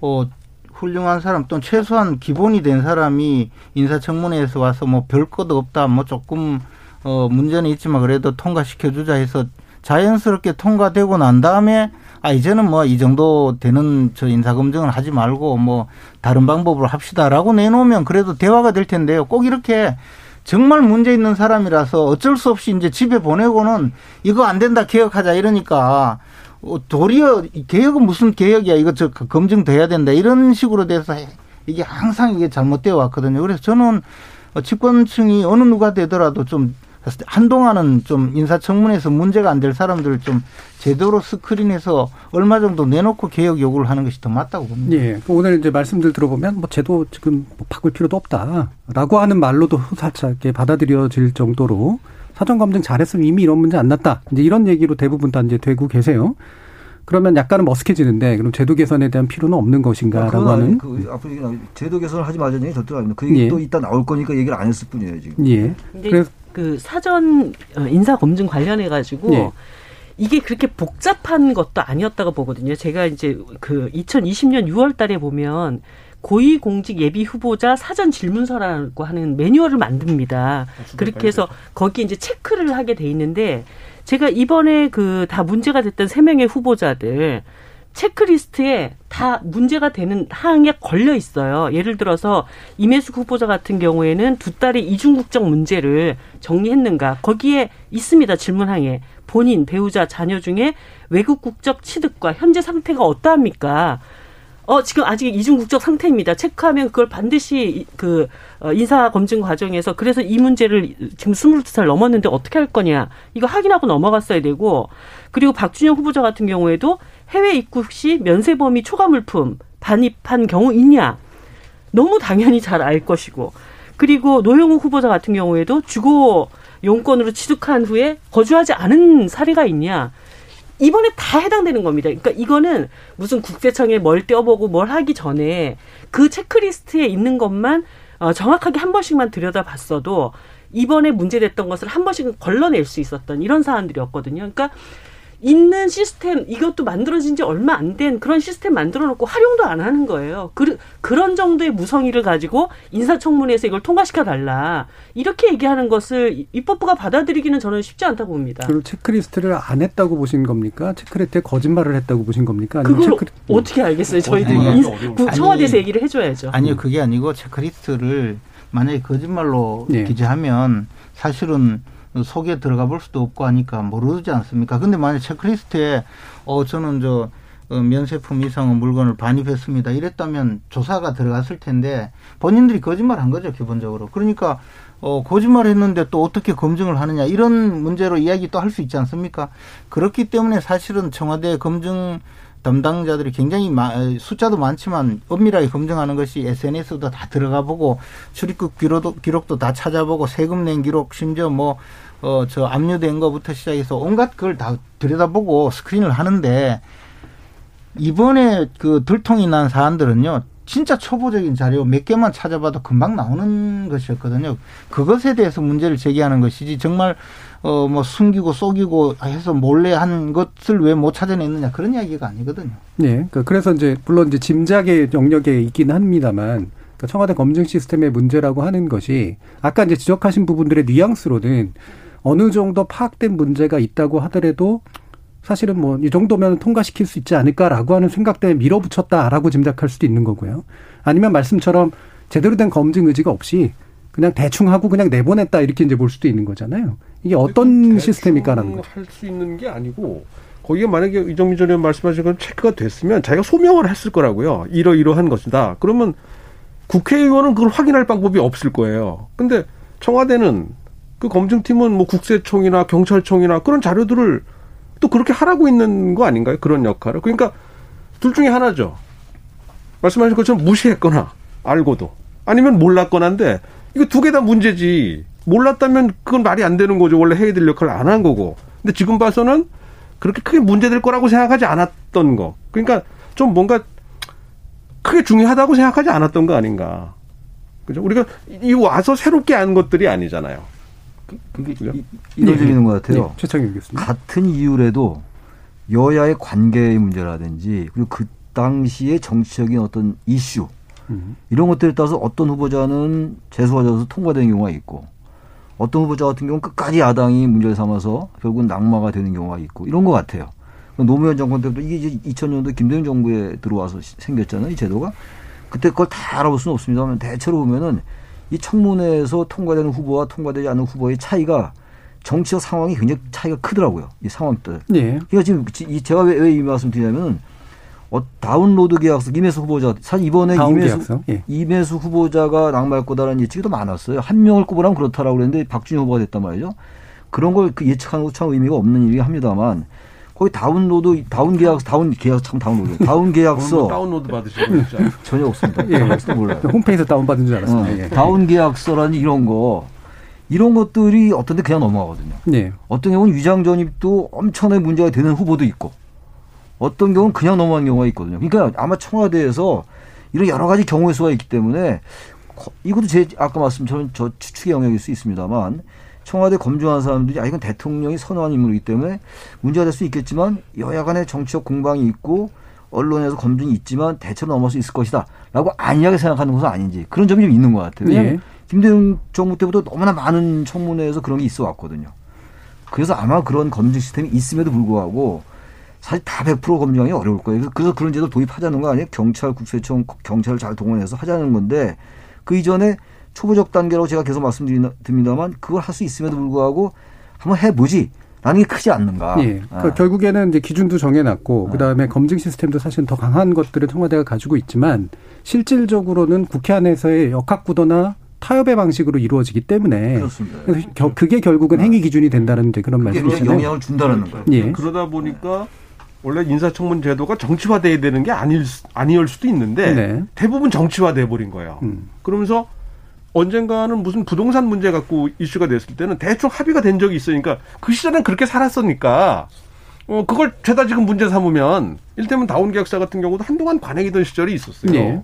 어, 훌륭한 사람 또는 최소한 기본이 된 사람이 인사청문회에서 와서 뭐 별 것도 없다 뭐 조금 어, 문제는 있지만 그래도 통과시켜 주자 해서 자연스럽게 통과되고 난 다음에 아 이제는 뭐 이 정도 되는 저 인사 검증을 하지 말고 뭐 다른 방법으로 합시다라고 내놓으면 그래도 대화가 될 텐데요. 꼭 이렇게 정말 문제 있는 사람이라서 어쩔 수 없이 이제 집에 보내고는 이거 안 된다 개혁하자 이러니까 어, 도리어 개혁은 무슨 개혁이야 이거 저 검증돼야 된다 이런 식으로 돼서 이게 항상 이게 잘못되어 왔거든요. 그래서 저는 집권층이 어느 누가 되더라도 좀 한동안은 좀 인사청문회에서 문제가 안 될 사람들을 좀 제대로 스크린해서 얼마 정도 내놓고 개혁 요구를 하는 것이 더 맞다고 봅니다. 예. 그 오늘 이제 말씀들 들어보면 뭐 제도 지금 뭐 바꿀 필요도 없다라고 하는 말로도 살짝 받아들여질 정도로 사전 검증 잘했으면 이미 이런 문제 안 났다. 이제 이런 얘기로 대부분 다 이제 되고 계세요. 그러면 약간은 머쓱해지는데 그럼 제도 개선에 대한 필요는 없는 것인가라고 아, 하는 그 앞으로 제도 개선을 하지 말자는 얘기 절대로 아닙니다. 그 얘기 예. 또 이따 나올 거니까 얘기를 안 했을 뿐이에요 지금. 예. 그래서 그 사전 어, 인사 검증 관련해 가지고 예. 이게 그렇게 복잡한 것도 아니었다고 보거든요. 제가 이제 그 2020년 6월 달에 보면 고위공직 예비 후보자 사전 질문서라고 하는 매뉴얼을 만듭니다. 아, 그렇게 해서 거기 이제 체크를 하게 돼 있는데 제가 이번에 그 다 문제가 됐던 세 명의 후보자들 체크리스트에 다 문제가 되는 항에 걸려 있어요. 예를 들어서 임혜숙 후보자 같은 경우에는 두 딸의 이중국적 문제를 정리했는가 거기에 있습니다 질문항에 본인 배우자 자녀 중에 외국 국적 취득과 현재 상태가 어떠합니까? 어, 지금 아직 이중국적 상태입니다. 체크하면 그걸 반드시 그 어, 인사 검증 과정에서 그래서 이 문제를 지금 스물 두 살 넘었는데 어떻게 할 거냐. 이거 확인하고 넘어갔어야 되고 그리고 박준영 후보자 같은 경우에도 해외 입국 시 면세 범위 초과 물품 반입한 경우 있냐. 너무 당연히 잘 알 것이고. 그리고 노영우 후보자 같은 경우에도 주거 용건으로 취득한 후에 거주하지 않은 사례가 있냐. 이번에 다 해당되는 겁니다. 그러니까 이거는 무슨 국세청에 뭘 떼어보고 뭘 하기 전에 그 체크리스트에 있는 것만 어, 정확하게 한 번씩만 들여다봤어도 이번에 문제됐던 것을 한 번씩은 걸러낼 수 있었던 이런 사안들이었거든요. 그러니까 있는 시스템 이것도 만들어진 지 얼마 안 된 그런 시스템 만들어 놓고 활용도 안 하는 거예요. 그, 그런 정도의 무성의를 가지고 인사청문회에서 이걸 통과시켜 달라. 이렇게 얘기하는 것을 입법부가 받아들이기는 저는 쉽지 않다고 봅니다. 그리고 체크리스트를 안 했다고 보신 겁니까? 체크리스트에 거짓말을 했다고 보신 겁니까? 그걸 체크리... 어떻게 알겠어요? 저희들이 청와대에서 얘기를 해줘야죠. 아니요, 그게 아니고 체크리스트를 만약에 거짓말로 네. 기재하면 사실은 속에 들어가 볼 수도 없고 하니까 모르지 않습니까? 근데 만약 체크리스트에 어 저는 저 어, 면세품 이상의 물건을 반입했습니다. 이랬다면 조사가 들어갔을 텐데 본인들이 거짓말 한 거죠, 기본적으로. 그러니까 어, 거짓말 했는데 또 어떻게 검증을 하느냐 이런 문제로 이야기 또 할 수 있지 않습니까? 그렇기 때문에 사실은 청와대 검증 담당자들이 굉장히 마, 숫자도 많지만 엄밀하게 검증하는 것이 SNS도 다 들어가 보고 출입국 기록도, 기록도 다 찾아보고 세금 낸 기록 심지어 뭐 어, 저 압류된 거부터 시작해서 온갖 걸 다 들여다보고 스크린을 하는데 이번에 그 들통이 난 사안들은요. 진짜 초보적인 자료 몇 개만 찾아봐도 금방 나오는 것이었거든요. 그것에 대해서 문제를 제기하는 것이지 정말 어 뭐 숨기고 속이고 해서 몰래 한 것을 왜 못 찾아냈느냐 그런 이야기가 아니거든요. 네, 그러니까 그래서 이제 물론 이제 짐작의 영역에 있긴 합니다만 그러니까 청와대 검증 시스템의 문제라고 하는 것이 아까 이제 지적하신 부분들의 뉘앙스로는 어느 정도 파악된 문제가 있다고 하더라도 사실은 뭐 이 정도면 통과시킬 수 있지 않을까라고 하는 생각 때문에 밀어붙였다라고 짐작할 수도 있는 거고요. 아니면 말씀처럼 제대로 된 검증 의지가 없이 그냥 대충 하고 그냥 내보냈다 이렇게 이제 볼 수도 있는 거잖아요. 이게 어떤 시스템일까라는 거. 할수 있는 게 아니고 거기에 만약에 이정민 전 의원 말씀하신 건 체크가 됐으면 자기가 소명을 했을 거라고요. 이러이러한 것이다. 그러면 국회의원은 그걸 확인할 방법이 없을 거예요. 근데 청와대는 그 검증팀은 뭐 국세청이나 경찰청이나 그런 자료들을 또 그렇게 하라고 있는 거 아닌가요? 그런 역할을. 그러니까 둘 중에 하나죠. 말씀하신 것처럼 무시했거나 알고도 아니면 몰랐거나인데 이거 두 개 다 문제지. 몰랐다면 그건 말이 안 되는 거죠. 원래 해야 될 역할을 안 한 거고. 근데 지금 봐서는 그렇게 크게 문제될 거라고 생각하지 않았던 거. 그러니까 좀 뭔가 크게 중요하다고 생각하지 않았던 거 아닌가. 그죠? 우리가 이 와서 새롭게 아는 것들이 아니잖아요. 그게 이런 점이 있는 것 같아요. 네, 최창희 교수님. 같은 이유라도 여야의 관계의 문제라든지 그리고 그 당시의 정치적인 어떤 이슈 음. 이런 것들에 따라서 어떤 후보자는 재수하져서 통과되는 경우가 있고 어떤 후보자 같은 경우는 끝까지 야당이 문제를 삼아서 결국은 낙마가 되는 경우가 있고 이런 것 같아요. 노무현 정권 때부터 이게 이제 2000년도 김대중 정부에 들어와서 생겼잖아요. 이 제도가. 그때 그걸 다 알아볼 수는 없습니다만 대체로 보면은 이 청문회에서 통과되는 후보와 통과되지 않는 후보의 차이가 정치적 상황이 굉장히 차이가 크더라고요. 이 상황들. 네. 그러니까 지금 제가 왜이 말씀 드리냐면 어, 다운로드 계약서 임혜숙 후보자 사실 이번에 임혜숙, 예. 임혜숙 후보자가 낙마할 거다라는 예측이 더 많았어요. 한 명을 꼽으라면 그렇다라고 그랬는데 박준영 후보가 됐단 말이죠. 그런 걸 그 예측하는 것참 의미가 없는 일이 합니다만 거기 다운로드 다운 계약 다운 계약 참 다운로드 다운 계약서 다운로드 받으시는 거 전혀 없습니다. 예. 몰라요. 홈페이지에서 다운 받은 줄 알았어요. 어, 예. 다운 계약서라는 이런 거 이런 것들이 어떤데 그냥 넘어가거든요. 네. 어떤 경우는 위장 전입도 엄청나게 문제가 되는 후보도 있고 어떤 경우는 그냥 넘어가는 경우가 있거든요. 그러니까 아마 청와대에서 이런 여러 가지 경우의 수가 있기 때문에 이것도 제 아까 말씀처럼 저 추측의 영역일 수 있습니다만 청와대 검증한 사람들이 아 이건 대통령이 선호한 인물이기 때문에 문제가 될 수 있겠지만 여야 간의 정치적 공방이 있고 언론에서 검증이 있지만 대체로 넘어갈 수 있을 것이다라고 안일하게 생각하는 것은 아닌지 그런 점이 좀 있는 것 같아요. 예. 김대중 정부 때부터 너무나 많은 청문회에서 그런 게 있어 왔거든요. 그래서 아마 그런 검증 시스템이 있음에도 불구하고 사실 다 100% 검증하기 어려울 거예요. 그래서 그런 제도 도입하자는 거 아니에요? 경찰, 국세청, 경찰을 잘 동원해서 하자는 건데 그 이전에 초보적 단계라고 제가 계속 말씀드립니다만 그걸 할 수 있음에도 불구하고 한번 해보지. 라는 게 크지 않는가. 예. 그러니까 아. 결국에는 이제 기준도 정해놨고, 아. 그 다음에 검증 시스템도 사실 더 강한 것들을 청와대가 가지고 있지만, 실질적으로는 국회 안에서의 역학구도나 타협의 방식으로 이루어지기 때문에. 그렇습니다. 그래서 겨, 그게 결국은 아. 행위 기준이 된다는 이제 그런 말씀이시죠. 영향을 준다는 거예요. 예. 그러다 보니까 원래 인사청문 제도가 정치화돼야 되는 게 아닐, 아니올 수도 있는데, 네. 대부분 정치화돼 버린 거예요. 음. 그러면서 언젠가는 무슨 부동산 문제 갖고 이슈가 됐을 때는 대충 합의가 된 적이 있으니까 그 시절엔 그렇게 살았으니까 어 그걸 죄다 지금 문제 삼으면 일테면 다운 계약사 같은 경우도 한동안 관행이던 시절이 있었어요. 네.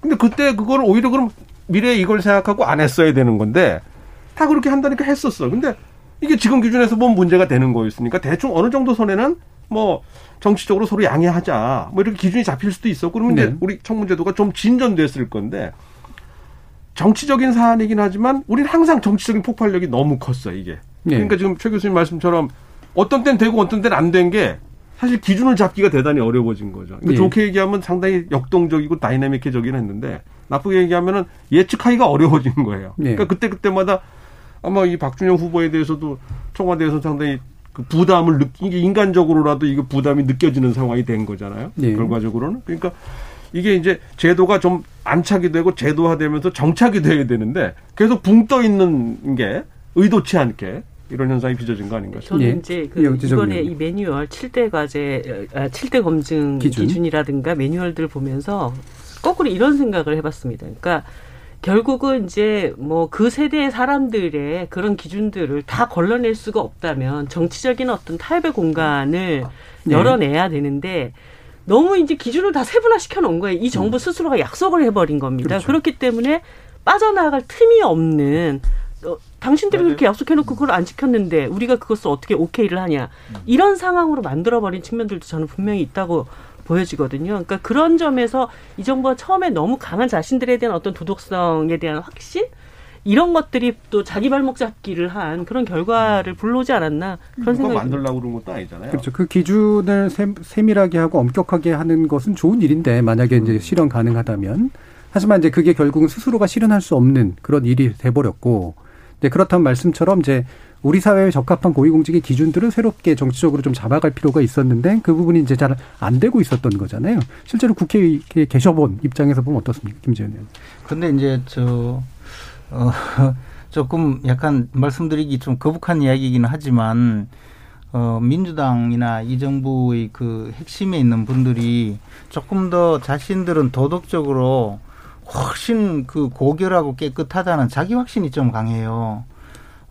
근데 그때 그걸 오히려 그럼 미래에 이걸 생각하고 안 했어야 되는 건데 다 그렇게 한다니까 했었어. 근데 이게 지금 기준에서 보면 문제가 되는 거였으니까 대충 어느 정도 선에는 뭐 정치적으로 서로 양해하자 뭐 이렇게 기준이 잡힐 수도 있어. 그러면 네. 이제 우리 청문제도가 좀 진전됐을 건데 정치적인 사안이긴 하지만 우리는 항상 정치적인 폭발력이 너무 컸어 이게. 네. 그러니까 지금 최 교수님 말씀처럼 어떤 때는 되고 어떤 때는 안 된 게 사실 기준을 잡기가 대단히 어려워진 거죠. 그러니까 네. 좋게 얘기하면 상당히 역동적이고 다이내믹해지긴 했는데 나쁘게 얘기하면은 예측하기가 어려워진 거예요. 네. 그러니까 그때 그때마다 아마 이 박준영 후보에 대해서도 청와대에서 상당히 그 부담을 느끼게 인간적으로라도 이거 부담이 느껴지는 상황이 된 거잖아요. 네. 결과적으로는 그러니까 이게 이제 제도가 좀 안착이 되고 제도화되면서 정착이 돼야 되는데 계속 붕 떠 있는 게 의도치 않게 이런 현상이 빚어진 거 아닌가 싶어요. 저는 예. 이제 그 이번에 이 매뉴얼 7대 과제, 아, 7대 검증 기준? 기준이라든가 매뉴얼들을 보면서 거꾸로 이런 생각을 해봤습니다. 그러니까 결국은 이제 뭐 그 세대의 사람들의 그런 기준들을 다 걸러낼 수가 없다면 정치적인 어떤 타협의 공간을 네. 열어내야 되는데 너무 이제 기준을 다 세분화 시켜 놓은 거예요. 이 정부 음. 스스로가 약속을 해버린 겁니다. 그렇죠. 그렇기 때문에 빠져나갈 틈이 없는 어, 당신들이 그렇게 약속해놓고 그걸 안 지켰는데 우리가 그것을 어떻게 오케이를 하냐 음. 이런 상황으로 만들어버린 측면들도 저는 분명히 있다고 보여지거든요. 그러니까 그런 점에서 이 정부가 처음에 너무 강한 자신들에 대한 어떤 도덕성에 대한 확신 이런 것들이 또 자기 발목 잡기를 한 그런 결과를 불러오지 않았나 그런 생각이 만들려고 그런 것도 아니잖아요. 그렇죠. 그 기준을 세밀하게 하고 엄격하게 하는 것은 좋은 일인데 만약에 이제 실현 가능하다면 하지만 이제 그게 결국은 스스로가 실현할 수 없는 그런 일이 돼버렸고 네, 그렇다면 말씀처럼 이제 우리 사회에 적합한 고위공직의 기준들을 새롭게 정치적으로 좀 잡아갈 필요가 있었는데 그 부분이 이제 잘 안 되고 있었던 거잖아요. 실제로 국회에 계셔본 입장에서 보면 어떻습니까, 김재현 의원? 근데 이제 저 어, 조금 약간 말씀드리기 좀 거북한 이야기이기는 하지만 어, 민주당이나 이 정부의 그 핵심에 있는 분들이 조금 더 자신들은 도덕적으로 훨씬 그 고결하고 깨끗하다는 자기 확신이 좀 강해요.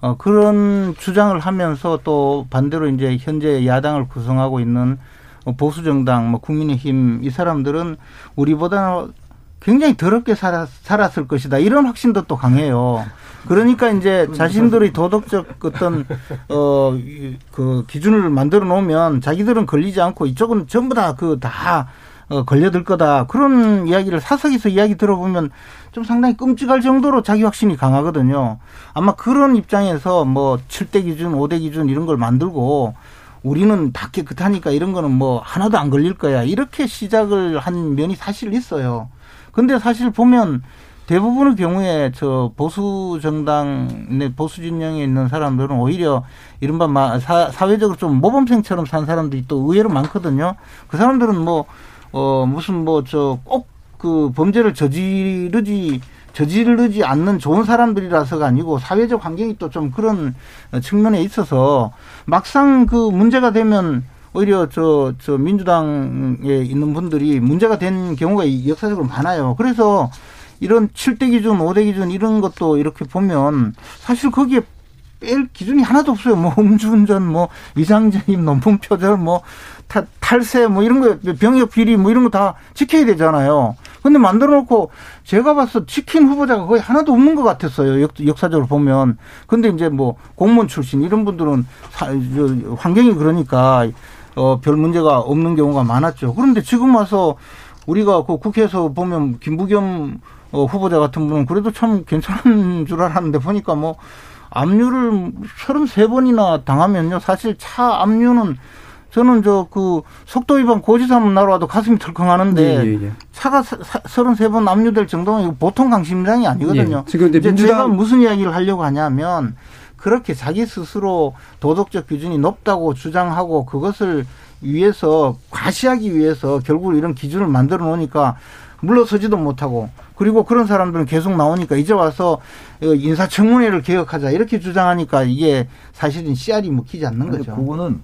어, 그런 주장을 하면서 또 반대로 이제 현재 야당을 구성하고 있는 보수정당, 뭐 국민의힘 이 사람들은 우리보다 굉장히 더럽게 살았, 살았을 것이다. 이런 확신도 또 강해요. 그러니까 이제 자신들의 도덕적 어떤 어 그 기준을 만들어 놓으면 자기들은 걸리지 않고 이쪽은 전부 다 그 다 어, 걸려들 거다. 그런 이야기를 사석에서 이야기 들어보면 좀 상당히 끔찍할 정도로 자기 확신이 강하거든요. 아마 그런 입장에서 뭐 7대 기준, 5대 기준 이런 걸 만들고 우리는 다 깨끗하니까 이런 거는 뭐 하나도 안 걸릴 거야. 이렇게 시작을 한 면이 사실 있어요. 근데 사실 보면 대부분의 경우에 저 보수 정당 내 보수 진영에 있는 사람들은 오히려 이른바 사, 사회적으로 좀 모범생처럼 산 사람들이 또 의외로 많거든요. 그 사람들은 뭐 어, 무슨 뭐 저 꼭 그 범죄를 저지르지 저지르지 않는 좋은 사람들이라서가 아니고 사회적 환경이 또 좀 그런 측면에 있어서 막상 그 문제가 되면 오히려 저, 저 민주당에 있는 분들이 문제가 된 경우가 역사적으로 많아요. 그래서 이런 7대 기준, 5대 기준 이런 것도 이렇게 보면 사실 거기에 뺄 기준이 하나도 없어요. 뭐 음주운전, 뭐 위장전입, 논문 표절, 뭐 타, 탈세, 뭐 이런 거 병역 비리, 뭐 이런 거 다 지켜야 되잖아요. 근데 만들어 놓고 제가 봐서 지킨 후보자가 거의 하나도 없는 것 같았어요. 역, 역사적으로 보면. 근데 이제 뭐 공무원 출신 이런 분들은 사, 저, 환경이 그러니까 어, 별 문제가 없는 경우가 많았죠. 그런데 지금 와서 우리가 그 국회에서 보면 김부겸 어, 후보자 같은 분은 그래도 참 괜찮은 줄 알았는데 보니까 뭐 압류를 33번이나 당하면요. 사실 차 압류는 저는 저 그 속도 위반 고지사문 나라와도 가슴이 덜컹하는데 예, 예, 예. 차가 33번 압류될 정도면 보통 강심장이 아니거든요. 예. 지금 이제 민주당... 제가 무슨 이야기를 하려고 하냐면 그렇게 자기 스스로 도덕적 기준이 높다고 주장하고 그것을 위해서 과시하기 위해서 결국 이런 기준을 만들어 놓으니까 물러서지도 못하고 그리고 그런 사람들은 계속 나오니까 이제 와서 인사청문회를 개혁하자 이렇게 주장하니까 이게 사실은 씨알이 먹히지 않는 거죠. 그거는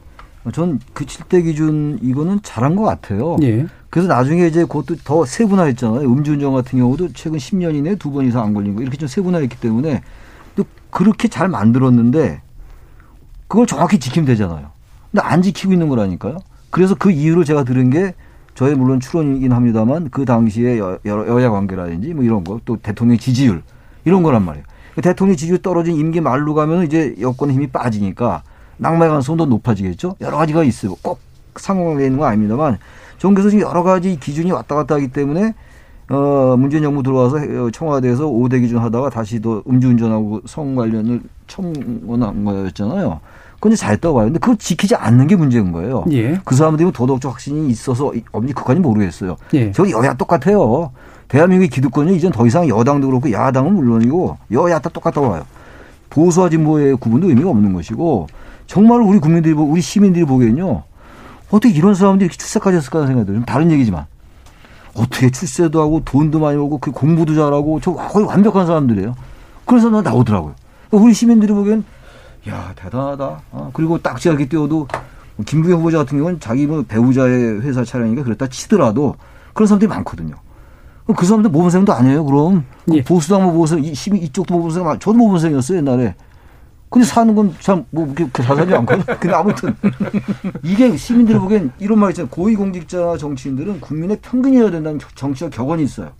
전그 7대 기준 이거는 잘한 것 같아요. 예. 그래서 나중에 이제 그것도 더 세분화했잖아요. 음주운전 같은 경우도 최근 10년 이내에 두번 이상 안 걸린 거 이렇게 좀 세분화했기 때문에 또 그렇게 잘 만들었는데 그걸 정확히 지키면 되잖아요. 근데 안 지키고 있는 거라니까요. 그래서 그 이유를 제가 들은 게 저의 물론 추론이긴 합니다만 그 당시에 여, 야 관계라든지 뭐 이런 거 또 대통령 지지율 이런 거란 말이에요. 대통령 지지율 떨어진 임기 말로 가면 이제 여권 힘이 빠지니까 낙마의 가능성도 높아지겠죠. 여러 가지가 있어요. 꼭 상황에 있는 건 아닙니다만 정부에서 지금 여러 가지 기준이 왔다 갔다 하기 때문에 어, 문재인 정부 들어와서 청와대에서 5대 기준 하다가 다시 또 음주운전하고 성 관련을 청원한 거였잖아요. 그건 잘했다고 봐요. 근데 그걸 지키지 않는 게 문제인 거예요. 예. 그 사람들이 도덕적 확신이 있어서 없는지 그까지 모르겠어요. 예. 저기 여야 똑같아요. 대한민국의 기득권은 이젠 더 이상 여당도 그렇고 야당은 물론이고 여야 다 똑같다고 봐요. 보수와 진보의 구분도 의미가 없는 것이고 정말 우리 국민들이 우리 시민들이 보기엔요. 어떻게 이런 사람들이 이렇게 출세까지 했을까 하는 생각이 들어요. 다른 얘기지만. 어떻게 출세도 하고 돈도 많이 오고 그 공부도 잘하고 저 거의 완벽한 사람들이에요. 그래서 나 나오더라고요. 우리 시민들이 보기엔 야 대단하다. 어, 그리고 딱지하게 뛰어도 김부겸 후보자 같은 경우는 자기 뭐 배우자의 회사 차량이니까 그랬다 치더라도 그런 사람들이 많거든요. 그 사람들 모범생도 아니에요. 그럼 예. 보수당 모범생, 이쪽도 모범생, 저도 모범생이었어요 옛날에. 근데 사는 건 참 뭐 그렇게 잘 살지 않거든. 근데 아무튼 이게 시민들 보기엔 이런 말 있잖아요. 고위공직자 정치인들은 국민의 평균이어야 된다는 정치적 격언이 있어요.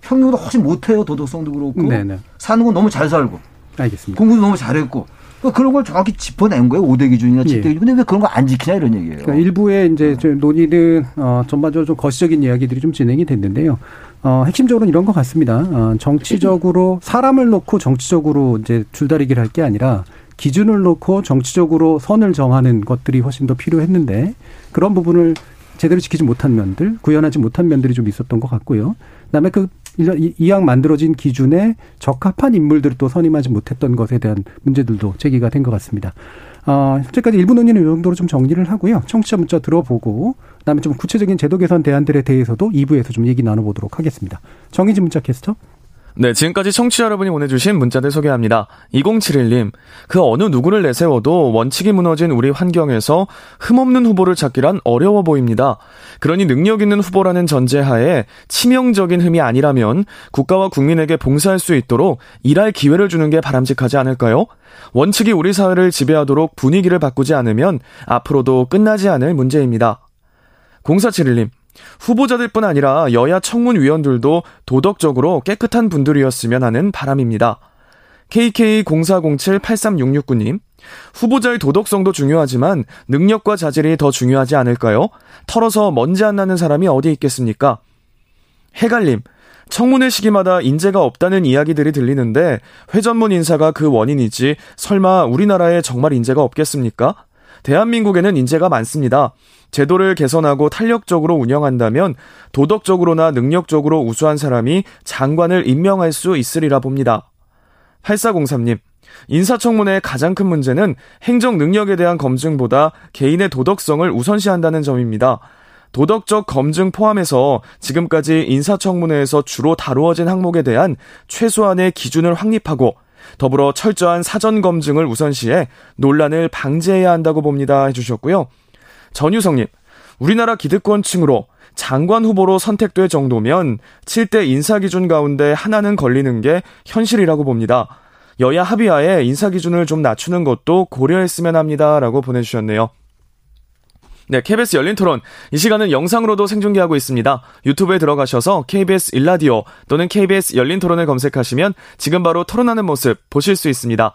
평균보다 훨씬 못해요. 도덕성도 그렇고 네네. 사는 건 너무 잘 살고. 알겠습니다. 공부도 너무 잘했고. 그러니까 그런 걸 정확히 짚어낸 거예요. 5대 기준이나 7대 예. 기준. 근데 왜 그런 거 안 지키냐 이런 얘기예요. 그러니까 일부의 이제 논의는 어, 전반적으로 좀 거시적인 이야기들이 좀 진행이 됐는데요. 어, 핵심적으로는 이런 것 같습니다. 어, 정치적으로 사람을 놓고 정치적으로 이제 줄다리기를 할 게 아니라 기준을 놓고 정치적으로 선을 정하는 것들이 훨씬 더 필요했는데 그런 부분을 제대로 지키지 못한 면들, 구현하지 못한 면들이 좀 있었던 것 같고요. 그다음에 그 이왕 만들어진 기준에 적합한 인물들을 또 선임하지 못했던 것에 대한 문제들도 제기가 된 것 같습니다. 어, 현재까지 일부 논의는 이 정도로 좀 정리를 하고요. 청취자 문자 들어보고 그다음에 좀 구체적인 제도 개선 대안들에 대해서도 2부에서 좀 얘기 나눠보도록 하겠습니다. 정희진 문자 캐스터. 네, 지금까지 청취자 여러분이 보내주신 문자들 소개합니다. 2071님, 그 어느 누구를 내세워도 원칙이 무너진 우리 환경에서 흠없는 후보를 찾기란 어려워 보입니다. 그러니 능력 있는 후보라는 전제하에 치명적인 흠이 아니라면 국가와 국민에게 봉사할 수 있도록 일할 기회를 주는 게 바람직하지 않을까요? 원칙이 우리 사회를 지배하도록 분위기를 바꾸지 않으면 앞으로도 끝나지 않을 문제입니다. 0471님, 후보자들뿐 아니라 여야 청문위원들도 도덕적으로 깨끗한 분들이었으면 하는 바람입니다. KK0407-83669님, 후보자의 도덕성도 중요하지만 능력과 자질이 더 중요하지 않을까요? 털어서 먼지 안 나는 사람이 어디 있겠습니까? 해갈님, 청문회 시기마다 인재가 없다는 이야기들이 들리는데 회전문 인사가 그 원인이지 설마 우리나라에 정말 인재가 없겠습니까? 대한민국에는 인재가 많습니다. 제도를 개선하고 탄력적으로 운영한다면 도덕적으로나 능력적으로 우수한 사람이 장관을 임명할 수 있으리라 봅니다. 8403님, 인사청문회의 가장 큰 문제는 행정 능력에 대한 검증보다 개인의 도덕성을 우선시한다는 점입니다. 도덕적 검증 포함해서 지금까지 인사청문회에서 주로 다루어진 항목에 대한 최소한의 기준을 확립하고 더불어 철저한 사전 검증을 우선시해 논란을 방지해야 한다고 봅니다 해주셨고요. 전유성님, 우리나라 기득권층으로 장관 후보로 선택될 정도면 7대 인사 기준 가운데 하나는 걸리는 게 현실이라고 봅니다. 여야 합의하에 인사 기준을 좀 낮추는 것도 고려했으면 합니다라고 보내주셨네요. 네, KBS 열린 토론. 이 시간은 영상으로도 생중계하고 있습니다. 유튜브에 들어가셔서 KBS 일라디오 또는 KBS 열린 토론을 검색하시면 지금 바로 토론하는 모습 보실 수 있습니다.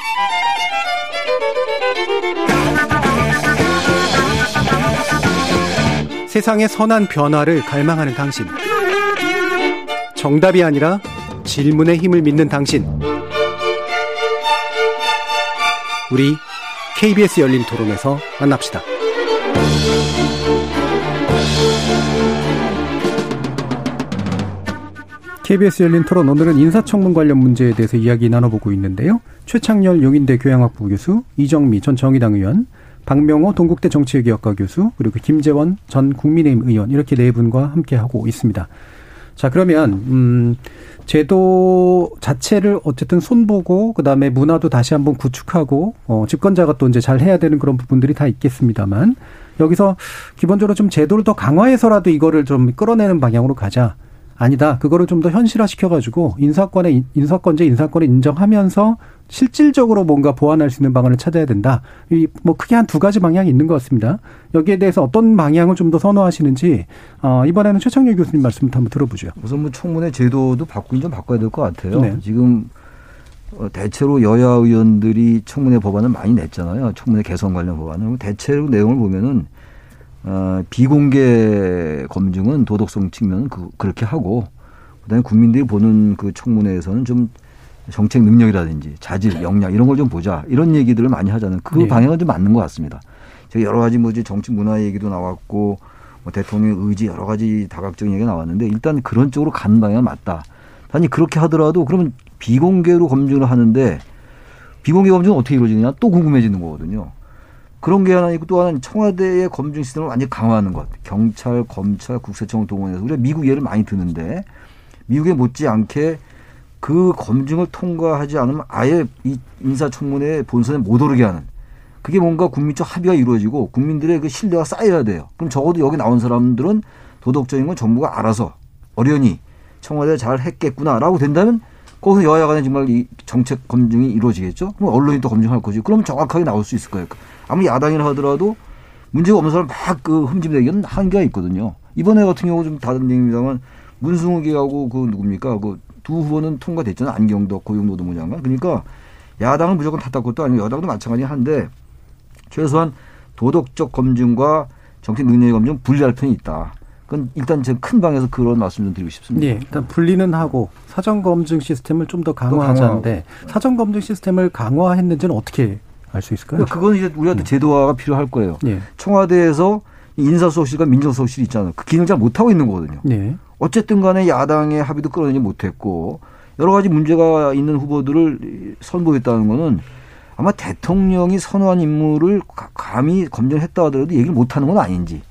세상의 선한 변화를 갈망하는 당신. 정답이 아니라 질문의 힘을 믿는 당신. 우리 KBS 열린 토론에서 만납시다. KBS 열린 토론 오늘은 인사청문 관련 문제에 대해서 이야기 나눠보고 있는데요. 최창렬 용인대 교양학부 교수, 이정미 전 정의당 의원, 박명호 동국대 정치외교학과 교수, 그리고 김재원 전 국민의힘 의원 이렇게 네 분과 함께 하고 있습니다. 자 그러면 음 제도 자체를 어쨌든 손보고 그다음에 문화도 다시 한번 구축하고 어 집권자가 또 이제 잘 해야 되는 그런 부분들이 다 있겠습니다만 여기서 기본적으로 좀 제도를 더 강화해서라도 이거를 좀 끌어내는 방향으로 가자. 아니다. 그거를 좀 더 현실화 시켜가지고 인사권의 인사권제 인사권을 인정하면서 실질적으로 뭔가 보완할 수 있는 방안을 찾아야 된다. 이 뭐 크게 한 두 가지 방향이 있는 것 같습니다. 여기에 대해서 어떤 방향을 좀 더 선호하시는지 어, 이번에는 최창렬 교수님 말씀부터 한번 들어보죠. 우선 뭐 청문회 제도도 바꾸긴 좀 바꿔야 될 것 같아요. 네. 지금 어, 대체로 여야 의원들이 청문회 법안을 많이 냈잖아요. 청문회 개선 관련 법안을. 대체로 내용을 보면은 어, 비공개 검증은 도덕성 측면은 그, 그렇게 하고 그다음에 국민들이 보는 그 청문회에서는 좀 정책 능력이라든지 자질, 역량 이런 걸 좀 보자 이런 얘기들을 많이 하잖아요. 그 네. 방향은 좀 맞는 것 같습니다. 제가 여러 가지 뭐지 정치 문화 얘기도 나왔고 뭐 대통령 의지 여러 가지 다각적인 얘기가 나왔는데 일단 그런 쪽으로 가는 방향은 맞다. 단지 그렇게 하더라도 그러면 비공개로 검증을 하는데 비공개 검증은 어떻게 이루어지느냐 또 궁금해지는 거거든요. 그런 게 하나 있고 또 하나는 청와대의 검증 시스템을 완전히 강화하는 것. 경찰, 검찰, 국세청 동원해서 우리가 미국 예를 많이 드는데 미국에 못지않게 그 검증을 통과하지 않으면 아예 이 인사청문회 본선에 못 오르게 하는 그게 뭔가 국민적 합의가 이루어지고 국민들의 그 신뢰가 쌓여야 돼요. 그럼 적어도 여기 나온 사람들은 도덕적인 건 정부가 알아서 어련히 청와대 잘 했겠구나라고 된다면 거기서 여야 간에 정말 이 정책 검증이 이루어지겠죠? 그럼 언론이 또 검증할 거지. 그러면 정확하게 나올 수 있을 거예요. 아무리 야당이라 하더라도 문제가 없는 사람 막 그 흠집내기는 한계가 있거든요. 이번에 같은 경우 좀 다른 얘기입니다만 문승욱이하고 그 누굽니까? 그 두 후보는 통과됐잖아요. 안경덕 고용노동부 장관. 그러니까 야당은 무조건 탓할 것도 아니고 여당도 마찬가지 한데 최소한 도덕적 검증과 정책 능력의 검증 분리할 편이 있다. 그건 일단 제가 큰 방에서 그런 말씀 좀 드리고 싶습니다. 네, 일단 분리는 하고 사전 검증 시스템을 좀 더 강화하자는데 사전 검증 시스템을 강화했는지는 어떻게 알 수 있을까요? 그건 이제 우리한테 네. 제도화가 필요할 거예요. 네. 청와대에서 인사수석실과 민정수석실 있잖아요. 그 기능 잘 못하고 있는 거거든요. 네. 어쨌든 간에 야당의 합의도 끌어내지 못했고 여러 가지 문제가 있는 후보들을 선보였다는 거는 아마 대통령이 선호한 인물을 감히 검증했다 하더라도 얘기를 못하는 건 아닌지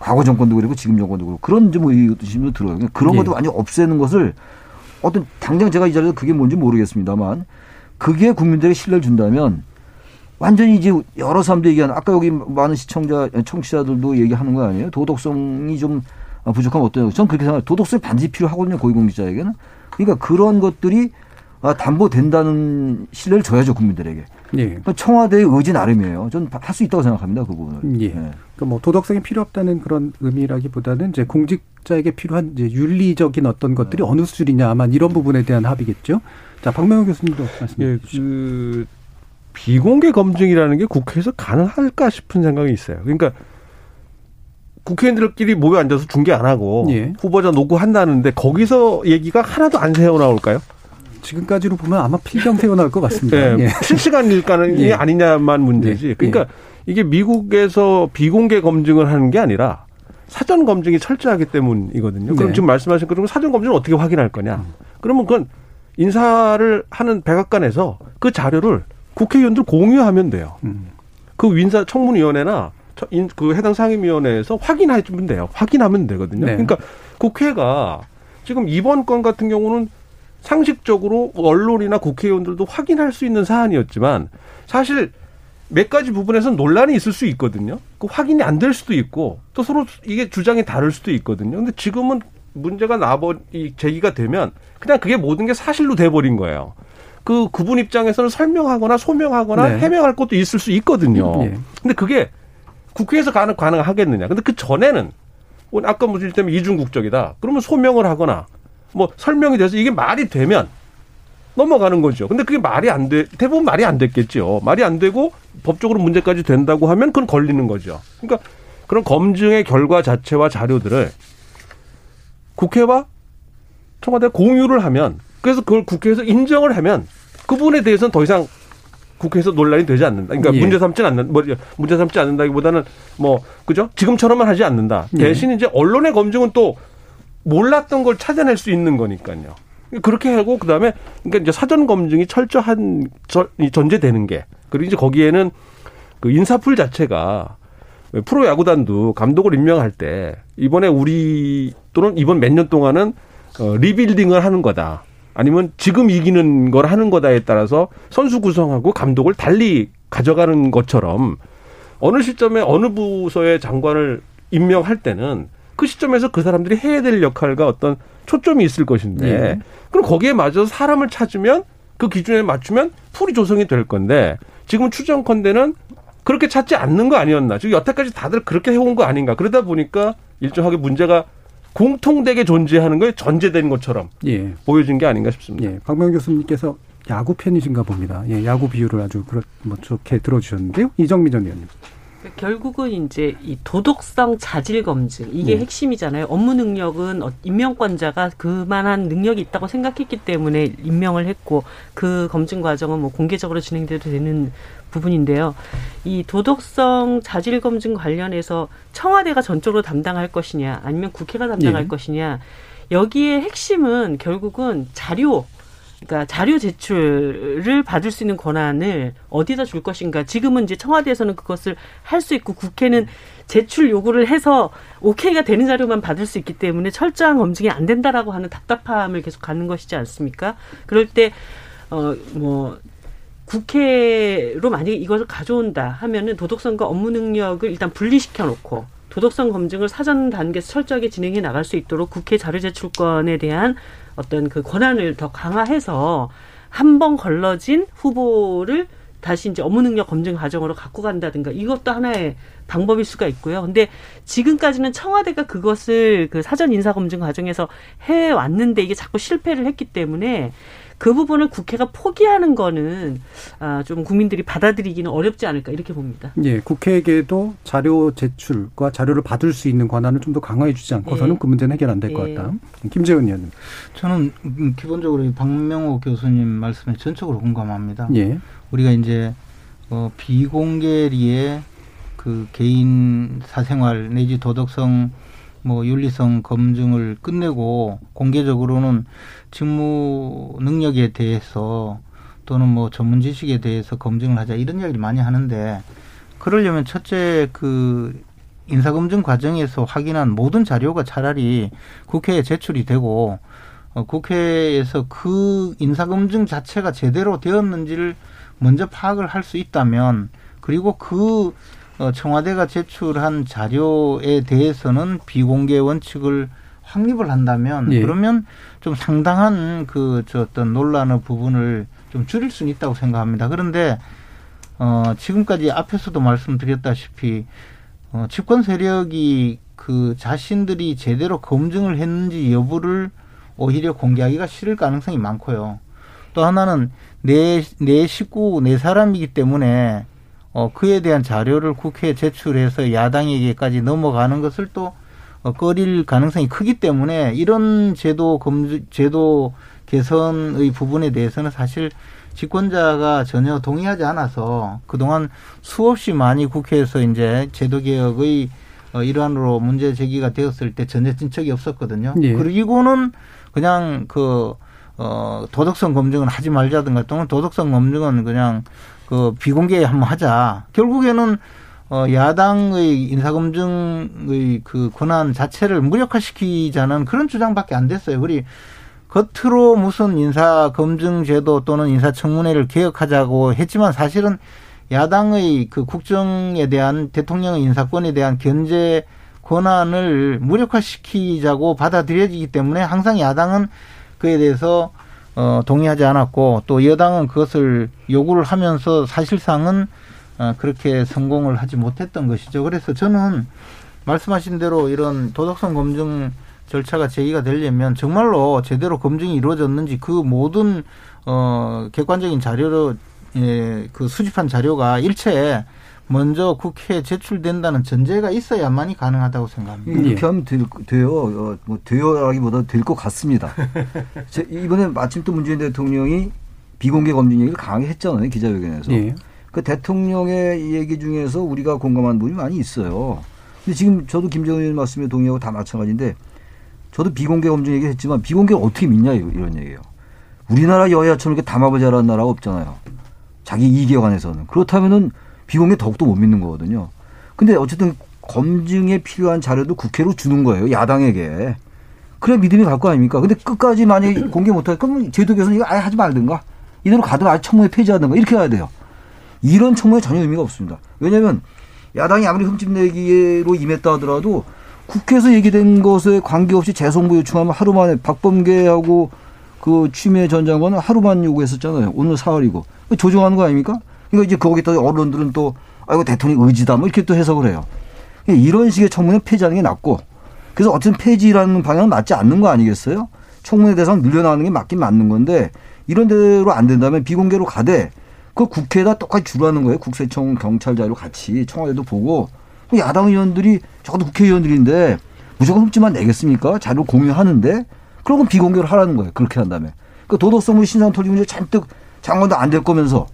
과거 정권도 그렇고 지금 정권도 그렇고 그런 좀 의심도 들어요. 그런 예. 것도 완전 없애는 것을 어떤 당장 제가 이 자리에서 그게 뭔지 모르겠습니다만 그게 국민들에게 신뢰를 준다면 완전히 이제 여러 사람들이 얘기하는 아까 여기 많은 시청자 청취자들도 얘기하는 거 아니에요? 도덕성이 좀 부족하면 어떠냐고. 저는 그렇게 생각해요. 도덕성이 반드시 필요하거든요. 고위공직자에게는. 그러니까 그런 것들이 담보된다는 신뢰를 줘야죠 국민들에게. 예. 청와대의 의지 나름이에요. 저는 할 수 있다고 생각합니다 그 부분을. 예. 네. 그뭐 도덕성이 필요 없다는 그런 의미라기보다는 이제 공직자에게 필요한 이제 윤리적인 어떤 것들이 네. 어느 수준이냐 아마 이런 부분에 대한 합의겠죠. 자 박명호 교수님도 말씀해 예, 주시죠. 그 비공개 검증이라는 게 국회에서 가능할까 싶은 생각이 있어요. 그러니까 국회의원들끼리 모여 앉아서 중계 안 하고 예. 후보자 놓고 한다는데 거기서 얘기가 하나도 안 새어 나올까요? 지금까지로 보면 아마 필경 나올 것 같습니다. 네, 예. 실시간 일가는 예. 아니냐만 문제지. 예. 그러니까 예. 이게 미국에서 비공개 검증을 하는 게 아니라 사전 검증이 철저하기 때문이거든요. 그럼 네. 지금 말씀하신 것처럼 사전 검증을 어떻게 확인할 거냐? 음. 그러면 그건 인사를 하는 백악관에서 그 자료를 국회의원들 공유하면 돼요. 음. 그 인사 청문위원회나 그 해당 상임위원회에서 확인해 주면 돼요. 확인하면 되거든요. 네. 그러니까 국회가 지금 이번 건 같은 경우는 상식적으로 언론이나 국회의원들도 확인할 수 있는 사안이었지만 사실 몇 가지 부분에서 논란이 있을 수 있거든요. 그 확인이 안 될 수도 있고 또 서로 이게 주장이 다를 수도 있거든요. 근데 지금은 문제가 나버이 제기가 되면 그냥 그게 모든 게 사실로 돼버린 거예요. 그 그분 입장에서는 설명하거나 소명하거나 네. 해명할 것도 있을 수 있거든요. 네. 근데 그게 국회에서 가능 가능하겠느냐? 근데 그 전에는 뭐 아까 무슨 때문에 이중 국적이다. 그러면 소명을 하거나 뭐 설명이 돼서 이게 말이 되면 넘어가는 거죠. 근데 그게 말이 안 돼. 대부분 말이 안 됐겠죠. 말이 안 되고 법적으로 문제까지 된다고 하면 그건 걸리는 거죠. 그러니까 그런 검증의 결과 자체와 자료들을 국회와 청와대 공유를 하면 그래서 그걸 국회에서 인정을 하면 그 부분에 대해서는 더 이상 국회에서 논란이 되지 않는다. 그러니까 예. 문제 삼지 않는 뭐 문제 삼지 않는다기보다는 뭐 그죠? 지금처럼만 하지 않는다. 예. 대신 이제 언론의 검증은 또 몰랐던 걸 찾아낼 수 있는 거니까요. 그렇게 하고 그다음에 그러니까 이제 사전 검증이 철저한 전제되는 게 그리고 이제 거기에는 그 인사풀 자체가 프로 야구단도 감독을 임명할 때 이번에 우리 또는 이번 몇 년 동안은 어, 리빌딩을 하는 거다. 아니면 지금 이기는 걸 하는 거다에 따라서 선수 구성하고 감독을 달리 가져가는 것처럼 어느 시점에 어느 부서의 장관을 임명할 때는 그 시점에서 그 사람들이 해야 될 역할과 어떤 초점이 있을 것인데 예. 그럼 거기에 맞아서 사람을 찾으면 그 기준에 맞추면 풀이 조성이 될 건데 지금 추정컨대는 그렇게 찾지 않는 거 아니었나. 지금 여태까지 다들 그렇게 해온 거 아닌가. 그러다 보니까 일정하게 문제가 공통되게 존재하는 거에 전제된 것처럼 예. 보여진 게 아닌가 싶습니다. 예. 박명 교수님께서 야구 팬이신가 봅니다. 예, 야구 비유를 아주 그렇, 뭐 좋게 들어주셨는데요. 이정미 전 의원님. 결국은 이제 이 도덕성 자질 검증 이게 네. 핵심이잖아요. 업무 능력은 어, 임명권자가 그만한 능력이 있다고 생각했기 때문에 임명을 했고 그 검증 과정은 뭐 공개적으로 진행돼도 되는 부분인데요. 이 도덕성 자질 검증 관련해서 청와대가 전적으로 담당할 것이냐 아니면 국회가 담당할 네. 것이냐 여기에 핵심은 결국은 자료 그러니까 자료 제출을 받을 수 있는 권한을 어디다 줄 것인가. 지금은 이제 청와대에서는 그것을 할 수 있고 국회는 제출 요구를 해서 오케이가 되는 자료만 받을 수 있기 때문에 철저한 검증이 안 된다라고 하는 답답함을 계속 갖는 것이지 않습니까? 그럴 때, 어, 뭐, 국회로 만약에 이것을 가져온다 하면은 도덕성과 업무 능력을 일단 분리시켜 놓고 도덕성 검증을 사전 단계에서 철저하게 진행해 나갈 수 있도록 국회 자료 제출권에 대한 어떤 그 권한을 더 강화해서 한 번 걸러진 후보를 다시 이제 업무 능력 검증 과정으로 갖고 간다든가 이것도 하나의 방법일 수가 있고요. 근데 지금까지는 청와대가 그것을 그 사전 인사 검증 과정에서 해 왔는데 이게 자꾸 실패를 했기 때문에 그 부분을 국회가 포기하는 거는 아, 좀 국민들이 받아들이기는 어렵지 않을까 이렇게 봅니다. 예, 국회에게도 자료 제출과 자료를 받을 수 있는 권한을 좀 더 강화해 주지 않고서는 예. 그 문제는 해결 안 될것 예. 같다. 김재훈 의원님. 저는 기본적으로 박명호 교수님 말씀에 전적으로 공감합니다. 예. 우리가 이제 어, 비공개리에 그 개인 사생활 내지 도덕성 뭐 윤리성 검증을 끝내고 공개적으로는 직무 능력에 대해서 또는 뭐 전문 지식에 대해서 검증을 하자 이런 이야기를 많이 하는데 그러려면 첫째 그 인사검증 과정에서 확인한 모든 자료가 차라리 국회에 제출이 되고 어, 국회에서 그 인사검증 자체가 제대로 되었는지를 먼저 파악을 할 수 있다면 그리고 그 어, 청와대가 제출한 자료에 대해서는 비공개 원칙을 확립을 한다면 예. 그러면 좀 상당한 그 저 어떤 논란의 부분을 좀 줄일 수는 있다고 생각합니다. 그런데 어 지금까지 앞에서도 말씀드렸다시피 어 집권 세력이 그 자신들이 제대로 검증을 했는지 여부를 오히려 공개하기가 싫을 가능성이 많고요. 또 하나는 내, 내 식구, 내 사람이기 때문에 어, 그에 대한 자료를 국회에 제출해서 야당에게까지 넘어가는 것을 또 어, 꺼릴 가능성이 크기 때문에 이런 제도 검 제도 개선의 부분에 대해서는 사실 집권자가 전혀 동의하지 않아서 그동안 수없이 많이 국회에서 이제 제도 개혁의 어, 일환으로 문제 제기가 되었을 때 전혀 진척이 없었거든요. 예. 그리고는 그냥 그 어, 도덕성 검증은 하지 말자든가 또는 도덕성 검증은 그냥 그 비공개 한번 하자. 결국에는 어 야당의 인사검증의 그 권한 자체를 무력화시키자는 그런 주장밖에 안 됐어요. 그리 겉으로 무슨 인사검증 제도 또는 인사청문회를 개혁하자고 했지만 사실은 야당의 그 국정에 대한 대통령의 인사권에 대한 견제 권한을 무력화시키자고 받아들여지기 때문에 항상 야당은 그에 대해서 어, 동의하지 않았고 또 여당은 그것을 요구를 하면서 사실상은 어, 그렇게 성공을 하지 못했던 것이죠. 그래서 저는 말씀하신 대로 이런 도덕성 검증 절차가 제기가 되려면 정말로 제대로 검증이 이루어졌는지 그 모든 어 객관적인 자료로 예, 그 수집한 자료가 일체 먼저 국회에 제출된다는 전제가 있어야만이 가능하다고 생각합니다. 이렇게 하면 될, 돼요. 어, 뭐 돼요라기보다 될 것 같습니다. 이번에 마침 또 문재인 대통령이 비공개 검증 얘기를 강하게 했잖아요 기자회견에서. 예. 그 대통령의 얘기 중에서 우리가 공감하는 부분이 많이 있어요. 근데 지금 저도 김정은 의원 말씀에 동의하고 다 마찬가지인데 저도 비공개 검증 얘기했지만 비공개 어떻게 믿냐 이런 얘기예요. 우리나라 여야처럼 이렇게 담합을 잘하는 나라가 없잖아요. 자기 이익에 관해서는 그렇다면은 비공개 더욱더 못 믿는 거거든요. 근데 어쨌든 검증에 필요한 자료도 국회로 주는 거예요. 야당에게. 그래 믿음이 갈 거 아닙니까? 근데 끝까지 만약에 공개 못할 그럼 제도 개선 이거 아예 하지 말든가. 이대로 가든가 아예 청문회 폐지하든가 이렇게 해야 돼요. 이런 청문회 전혀 의미가 없습니다. 왜냐하면 야당이 아무리 흠집내기로 임했다 하더라도 국회에서 얘기된 것에 관계없이 재송부 요청하면 하루 만에 박범계하고 그 취미의 전 장관은 하루만 요구했었잖아요. 오늘 사흘이고 조정하는 거 아닙니까? 그러니까 이제 거기다 언론들은 또 아이고 대통령 의지다 뭐 이렇게 또 해석을 해요. 이런 식의 청문회 폐지하는 게 낫고 그래서 어쨌든 폐지라는 방향은 맞지 않는 거 아니겠어요? 청문회 대상 늘려나가는 게 맞긴 맞는 건데 이런 대로 안 된다면 비공개로 가되 그 국회에다 똑같이 주라는 거예요. 국세청 경찰 자료 같이 청와대도 보고 야당 의원들이 적어도 국회의원들인데 무조건 흡지만 내겠습니까? 자료 공유하는데 그러면 비공개로 하라는 거예요. 그렇게 한다면. 그 도덕성문 신상 토지 문제 잔뜩 장관도 안 될 거면서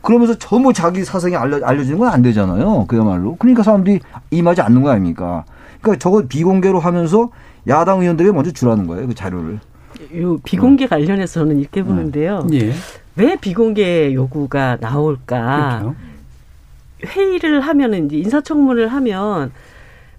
그러면서 전부 자기 사생이 알려, 알려지는 건 안 되잖아요. 그야말로. 그러니까 사람들이 임하지 않는 거 아닙니까? 그러니까 저거 비공개로 하면서 야당 의원들이 먼저 주라는 거예요. 그 자료를. 요 비공개 관련해서는 이렇게 보는데요. 예. 왜 비공개 요구가 나올까? 그렇죠. 회의를 하면은 이제 인사청문을 하면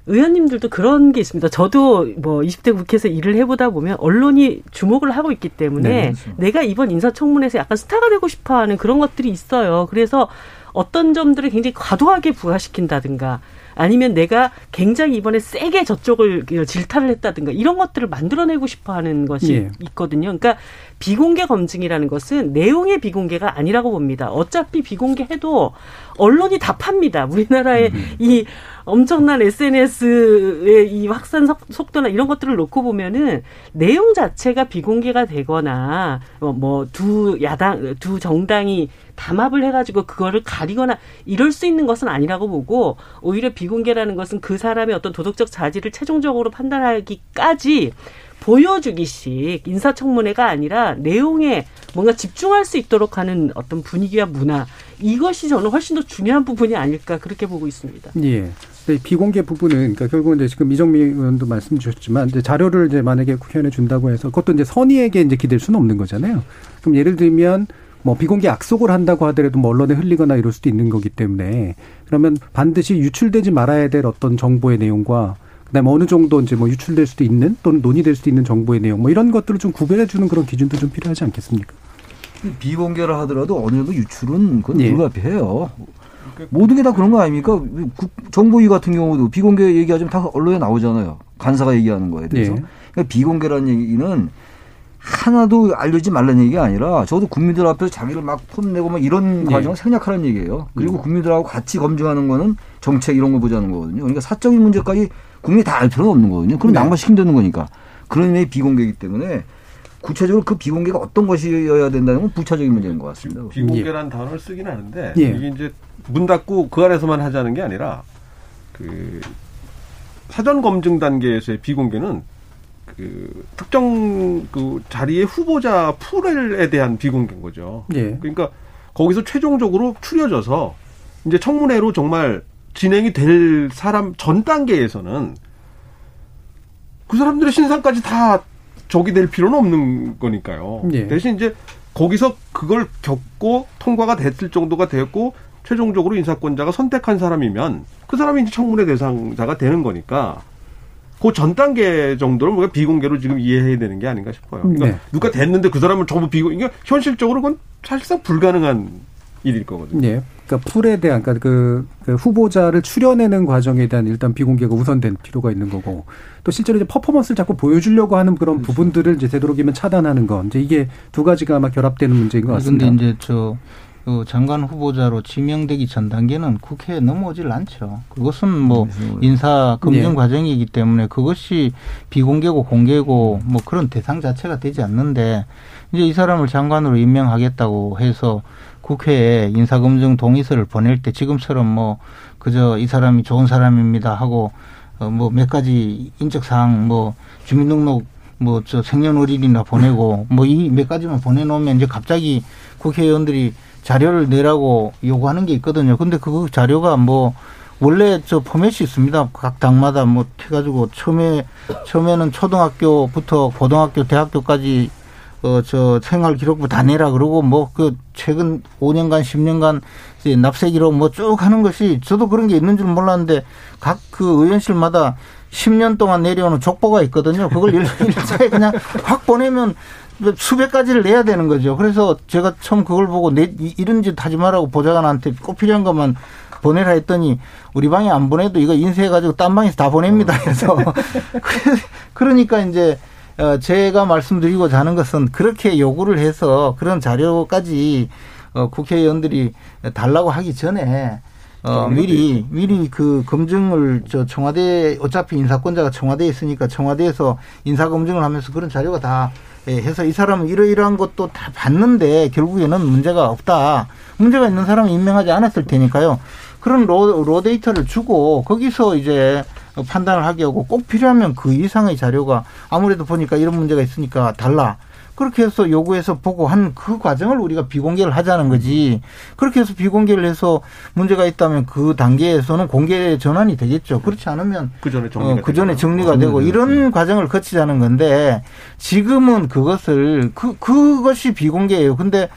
의원님들도 그런 게 있습니다. 저도 뭐 20대 국회에서 일을 해보다 보면 언론이 주목을 하고 있기 때문에 네, 그렇죠. 내가 이번 인사청문회에서 약간 스타가 되고 싶어 하는 그런 것들이 있어요. 그래서 어떤 점들을 굉장히 과도하게 부과시킨다든가 아니면 내가 굉장히 이번에 세게 저쪽을 질타를 했다든가 이런 것들을 만들어내고 싶어 하는 것이 예. 있거든요. 그러니까 비공개 검증이라는 것은 내용의 비공개가 아니라고 봅니다. 어차피 비공개해도 언론이 다 팝니다. 우리나라의 음. 이 엄청난 SNS의 이 확산 속도나 이런 것들을 놓고 보면은 내용 자체가 비공개가 되거나 뭐 두 야당 두 정당이 담합을 해가지고 그거를 가리거나 이럴 수 있는 것은 아니라고 보고 오히려 비공개라는 것은 그 사람의 어떤 도덕적 자질을 최종적으로 판단하기까지 보여주기식 인사청문회가 아니라 내용에 뭔가 집중할 수 있도록 하는 어떤 분위기와 문화 이것이 저는 훨씬 더 중요한 부분이 아닐까 그렇게 보고 있습니다. 예. 비공개 부분은 그러니까 결국은 이제 지금 이정미 의원도 말씀 주셨지만 이제 자료를 이제 만약에 국회의원에 준다고 해서 그것도 이제 선의에게 이제 기댈 수는 없는 거잖아요. 그럼 예를 들면 뭐 비공개 약속을 한다고 하더라도 뭐 언론에 흘리거나 이럴 수도 있는 거기 때문에 그러면 반드시 유출되지 말아야 될 어떤 정보의 내용과 그다음에 어느 정도 이제 뭐 유출될 수도 있는 또는 논의될 수도 있는 정보의 내용 뭐 이런 것들을 좀 구별해 주는 그런 기준도 좀 필요하지 않겠습니까? 비공개를 하더라도 어느 정도 유출은 그건 예. 불가피해요. 모든 게 다 그런 거 아닙니까? 정보위 같은 경우도 비공개 얘기하자면 다 언론에 나오잖아요. 간사가 얘기하는 거에 대해서. 예. 그러니까 비공개라는 얘기는 하나도 알려지 말라는 얘기가 아니라 저도 국민들 앞에서 자기를 막 폼내고 막 이런 네. 과정을 생략하라는 얘기예요. 그리고 음. 국민들하고 같이 검증하는 거는 정책 이런 거 보자는 거거든요. 그러니까 사적인 문제까지 국민이 다 알 필요는 없는 거거든요. 그럼 네. 낭만시킨다는 거니까. 그런 의미의 비공개이기 때문에 구체적으로 그 비공개가 어떤 것이어야 된다는 건 부차적인 문제인 것 같습니다. 비공개라는 예. 단어를 쓰긴 하는데 예. 이게 이제 문 닫고 그 안에서만 하자는 게 아니라 그 사전 검증 단계에서의 비공개는 그 특정 그 자리의 후보자 풀에 대한 비공개인 거죠. 예. 그러니까 거기서 최종적으로 추려져서 이제 청문회로 정말 진행이 될 사람 전 단계에서는 그 사람들의 신상까지 다 적이 될 필요는 없는 거니까요. 예. 대신 이제 거기서 그걸 겪고 통과가 됐을 정도가 됐고 최종적으로 인사권자가 선택한 사람이면 그 사람이 이제 청문회 대상자가 되는 거니까 그 전 단계 정도는 우리가 비공개로 지금 이해해야 되는 게 아닌가 싶어요. 그러니까 네. 누가 됐는데 그 사람은 전부 비공, 이게 현실적으로 그건 사실상 불가능한 일일 거거든요. 네. 그러니까 풀에 대한 그러니까 그, 그, 후보자를 추려내는 과정에 대한 일단 비공개가 우선된 필요가 있는 거고 또 실제로 이제 퍼포먼스를 자꾸 보여주려고 하는 그런 그렇죠. 부분들을 이제 되도록이면 차단하는 건 이제 이게 두 가지가 아마 결합되는 문제인 것 같습니다. 그런데 이제 저그 장관 후보자로 지명되기 전 단계는 국회에 넘어오질 않죠. 그것은 뭐 네, 인사 검증 네. 과정이기 때문에 그것이 비공개고 공개고 뭐 그런 대상 자체가 되지 않는데 이제 이 사람을 장관으로 임명하겠다고 해서 국회에 인사검증 동의서를 보낼 때 지금처럼 뭐 그저 이 사람이 좋은 사람입니다 하고 어 뭐 몇 가지 인적 사항 뭐 주민등록 뭐 저 생년월일이나 보내고 뭐 이 몇 가지만 보내놓으면 이제 갑자기 국회의원들이 자료를 내라고 요구하는 게 있거든요. 근데 그 자료가 뭐 원래 저 포맷이 있습니다. 각 당마다 뭐 해가지고 처음에 처음에는 초등학교부터 고등학교, 대학교까지 어, 저 생활 기록부 다 내라 그러고 뭐 그 최근 5년간 10년간 이제 납세 기록 뭐 쭉 하는 것이 저도 그런 게 있는 줄 몰랐는데 각 그 의원실마다 10년 동안 내려오는 족보가 있거든요. 그걸 일차에 그냥 확 보내면 수백 가지를 내야 되는 거죠. 그래서 제가 처음 그걸 보고 내, 이런 짓 하지 말라고 보좌관한테 꼭 필요한 것만 보내라 했더니 우리 방에 안 보내도 이거 인쇄해가지고 딴 방에서 다 보냅니다. 해서 그러니까 이제 어, 제가 말씀드리고자 하는 것은 그렇게 요구를 해서 그런 자료까지 어, 국회의원들이 달라고 하기 전에 어, 미리, 미리 그 검증을 저 청와대, 어차피 인사권자가 청와대에 있으니까 청와대에서 인사 검증을 하면서 그런 자료가 다 예, 해서 이 사람은 이러이러한 것도 다 봤는데 결국에는 문제가 없다. 문제가 있는 사람은 임명하지 않았을 테니까요. 그런 로, 로 데이터를 주고 거기서 이제 판단을 하게 하고 꼭 필요하면 그 이상의 자료가 아무래도 보니까 이런 문제가 있으니까 달라. 그렇게 해서 요구해서 보고 한 그 과정을 우리가 비공개를 하자는 거지. 그렇게 해서 비공개를 해서 문제가 있다면 그 단계에서는 공개 전환이 되겠죠. 그렇지 않으면 그 전에 정리가, 어, 그 전에 정리가 되고 음, 이런 음. 과정을 거치자는 건데 지금은 그것을 그 그것이 비공개예요. 근데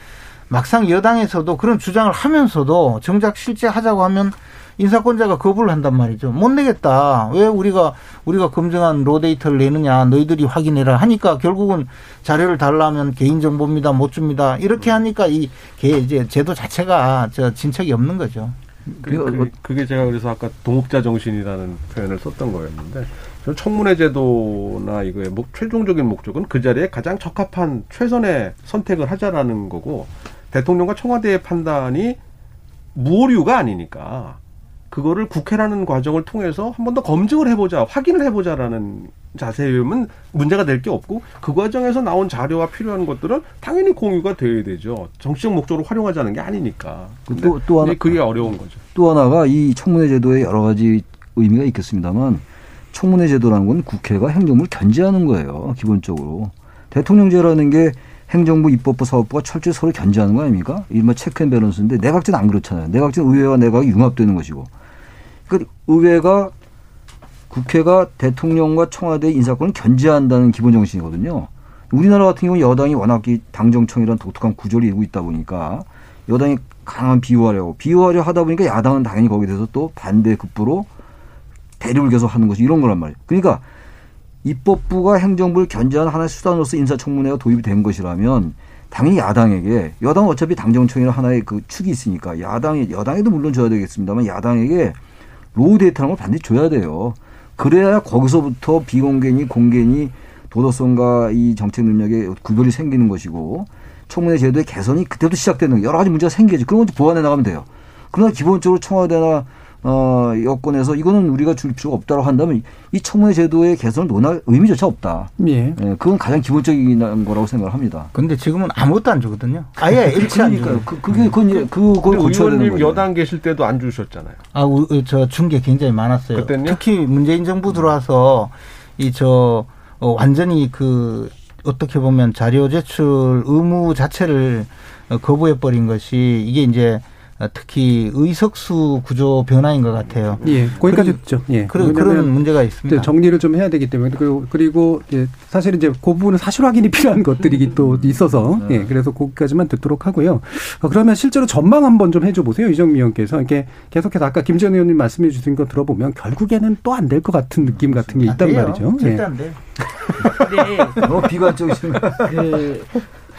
막상 여당에서도 그런 주장을 하면서도 정작 실제 하자고 하면 인사권자가 거부를 한단 말이죠. 못 내겠다. 왜 우리가 우리가 검증한 로 데이터를 내느냐. 너희들이 확인해라 하니까 결국은 자료를 달라면 개인 정보입니다. 못 줍니다. 이렇게 하니까 이개 이제 제도 자체가 저 진척이 없는 거죠. 그, 그, 그게 제가 그래서 아까 동업자 정신이라는 표현을 썼던 거였는데 저는 청문회 제도나 이거의 목, 최종적인 목적은 그 자리에 가장 적합한 최선의 선택을 하자라는 거고 대통령과 청와대의 판단이 무오류가 아니니까 그거를 국회라는 과정을 통해서 한 번 더 검증을 해보자, 확인을 해보자라는 자세면 문제가 될 게 없고 그 과정에서 나온 자료와 필요한 것들은 당연히 공유가 돼야 되죠. 정치적 목적으로 활용하자는 게 아니니까. 또, 또 하나, 그게 어려운 거죠. 또 하나가 이 청문회 제도에 여러 가지 의미가 있겠습니다만 청문회 제도라는 건 국회가 행정부를 견제하는 거예요. 기본적으로. 대통령제라는 게 행정부, 입법부, 사법부가 철저히 서로 견제하는 거 아닙니까? 이른바 체크앤 밸런스인데 내각제는 안 그렇잖아요. 내각제는 의회와 내각이 융합되는 것이고. 그러니까 의회가 국회가 대통령과 청와대 인사권을 견제한다는 기본 정신이거든요. 우리나라 같은 경우는 여당이 워낙 이 당정청이라는 독특한 구조를 이루고 있다 보니까 여당이 강한 비호하려고 비호하려 하다 보니까 야당은 당연히 거기에 대해서 또 반대 급부로 대립을 계속 하는 것이 이런 거란 말이에요. 그러니까 입법부가 행정부를 견제하는 하나의 수단으로서 인사청문회가 도입이 된 것이라면 당연히 야당에게 여당은 어차피 당정청이나 하나의 그 축이 있으니까 야당이 여당에도 물론 줘야 되겠습니다만 야당에게 raw data라는 걸 반드시 줘야 돼요. 그래야 거기서부터 비공개니 공개니 도덕성과 이 정책 능력의 구별이 생기는 것이고 청문회 제도의 개선이 그때부터 시작되는 여러 가지 문제가 생기죠. 그런 것도 보완해 나가면 돼요. 그러나 기본적으로 청와대나 어, 여권에서 이거는 우리가 줄 필요가 없다고 한다면 이 청문회 제도의 개선을 논할 의미조차 없다. 예. 예, 그건 가장 기본적인 거라고 생각을 합니다. 근데 지금은 아무것도 안 주거든요. 아예 일체 안 줘요. 그, 그게 그건 예, 그걸 고쳐야 되는 의원님 거예요. 여당 계실 때도 안 주셨잖아요. 아, 우- 저준게 굉장히 많았어요. 그때는요? 특히 문재인 정부 들어와서 이 저 어, 완전히 그 어떻게 보면 자료 제출 의무 자체를 어, 거부해 버린 것이 이게 이제 어, 특히 의석수 구조 변화인 것 같아요. 예, 거기까지 듣죠. 예. 그런 그런 문제가 있습니다. 정리를 좀 해야 되기 때문에 그리고 그리고 이제 사실 이제 그 부분은 사실 확인이 필요한 것들이 또 있어서 예 그래서 거기까지만 듣도록 하고요. 어, 그러면 실제로 전망 한번 좀 해줘 보세요 이정미 의원께서 이렇게 계속해서 아까 김전 의원님 말씀해 주신 거 들어보면 결국에는 또 안 될 것 같은 느낌 같은 게안 있단. 말이죠. 절대 예. 안 돼. 네. 너 비관적이신 그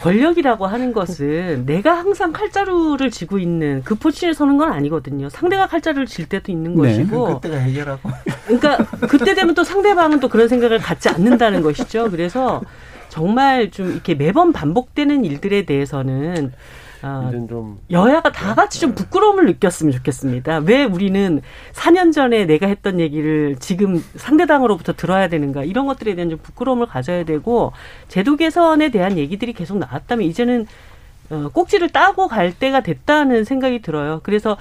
권력이라고 하는 것은 내가 항상 칼자루를 쥐고 있는 그 포지션에 서는 건 아니거든요. 상대가 칼자루를 질 때도 있는 네. 것이고. 그때가 해결하고. 그러니까 그때 되면 또 상대방은 또 그런 생각을 갖지 않는다는 것이죠. 그래서 정말 좀 이렇게 매번 반복되는 일들에 대해서는 아, 이젠 좀 여야가 다 같이 좀 부끄러움을 느꼈으면 좋겠습니다. 왜 우리는 4년 전에 내가 했던 얘기를 지금 상대당으로부터 들어야 되는가 이런 것들에 대한 좀 부끄러움을 가져야 되고 제도 개선에 대한 얘기들이 계속 나왔다면 이제는 어, 꼭지를 따고 갈 때가 됐다는 생각이 들어요. 그래서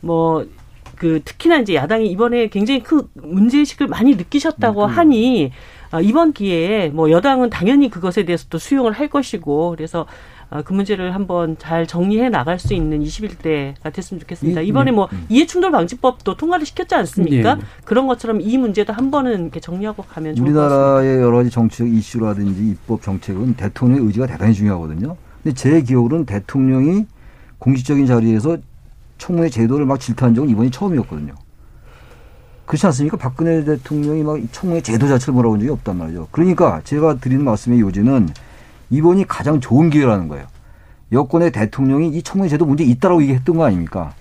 뭐그 특히나 이제 야당이 이번에 굉장히 큰 문제의식을 많이 느끼셨다고 하니 아, 이번 기회에 뭐 여당은 당연히 그것에 대해서 또 수용을 할 것이고 그래서 아, 그 문제를 한번 잘 정리해 나갈 수 있는 21대가 됐으면 좋겠습니다. 이- 이번에 뭐 음. 이해충돌 방지법도 통과를 시켰지 않습니까? 예. 그런 것처럼 이 문제도 한 번은 이렇게 정리하고 가면 좋을 것 같습니다. 우리나라의 여러 가지 정치적 이슈라든지 입법 정책은 대통령의 의지가 대단히 중요하거든요. 근데 제 기억으로는 대통령이 공식적인 자리에서 청문회 제도를 막 질타한 적은 이번이 처음이었거든요. 그렇지 않습니까? 박근혜 대통령이 막 청문회 제도 자체를 뭐라고 한 적이 없단 말이죠. 그러니까 제가 드리는 말씀의 요지는 이번이 가장 좋은 기회라는 거예요. 여권의 대통령이 이 청문회 제도 문제 있다라고 얘기했던 거 아닙니까?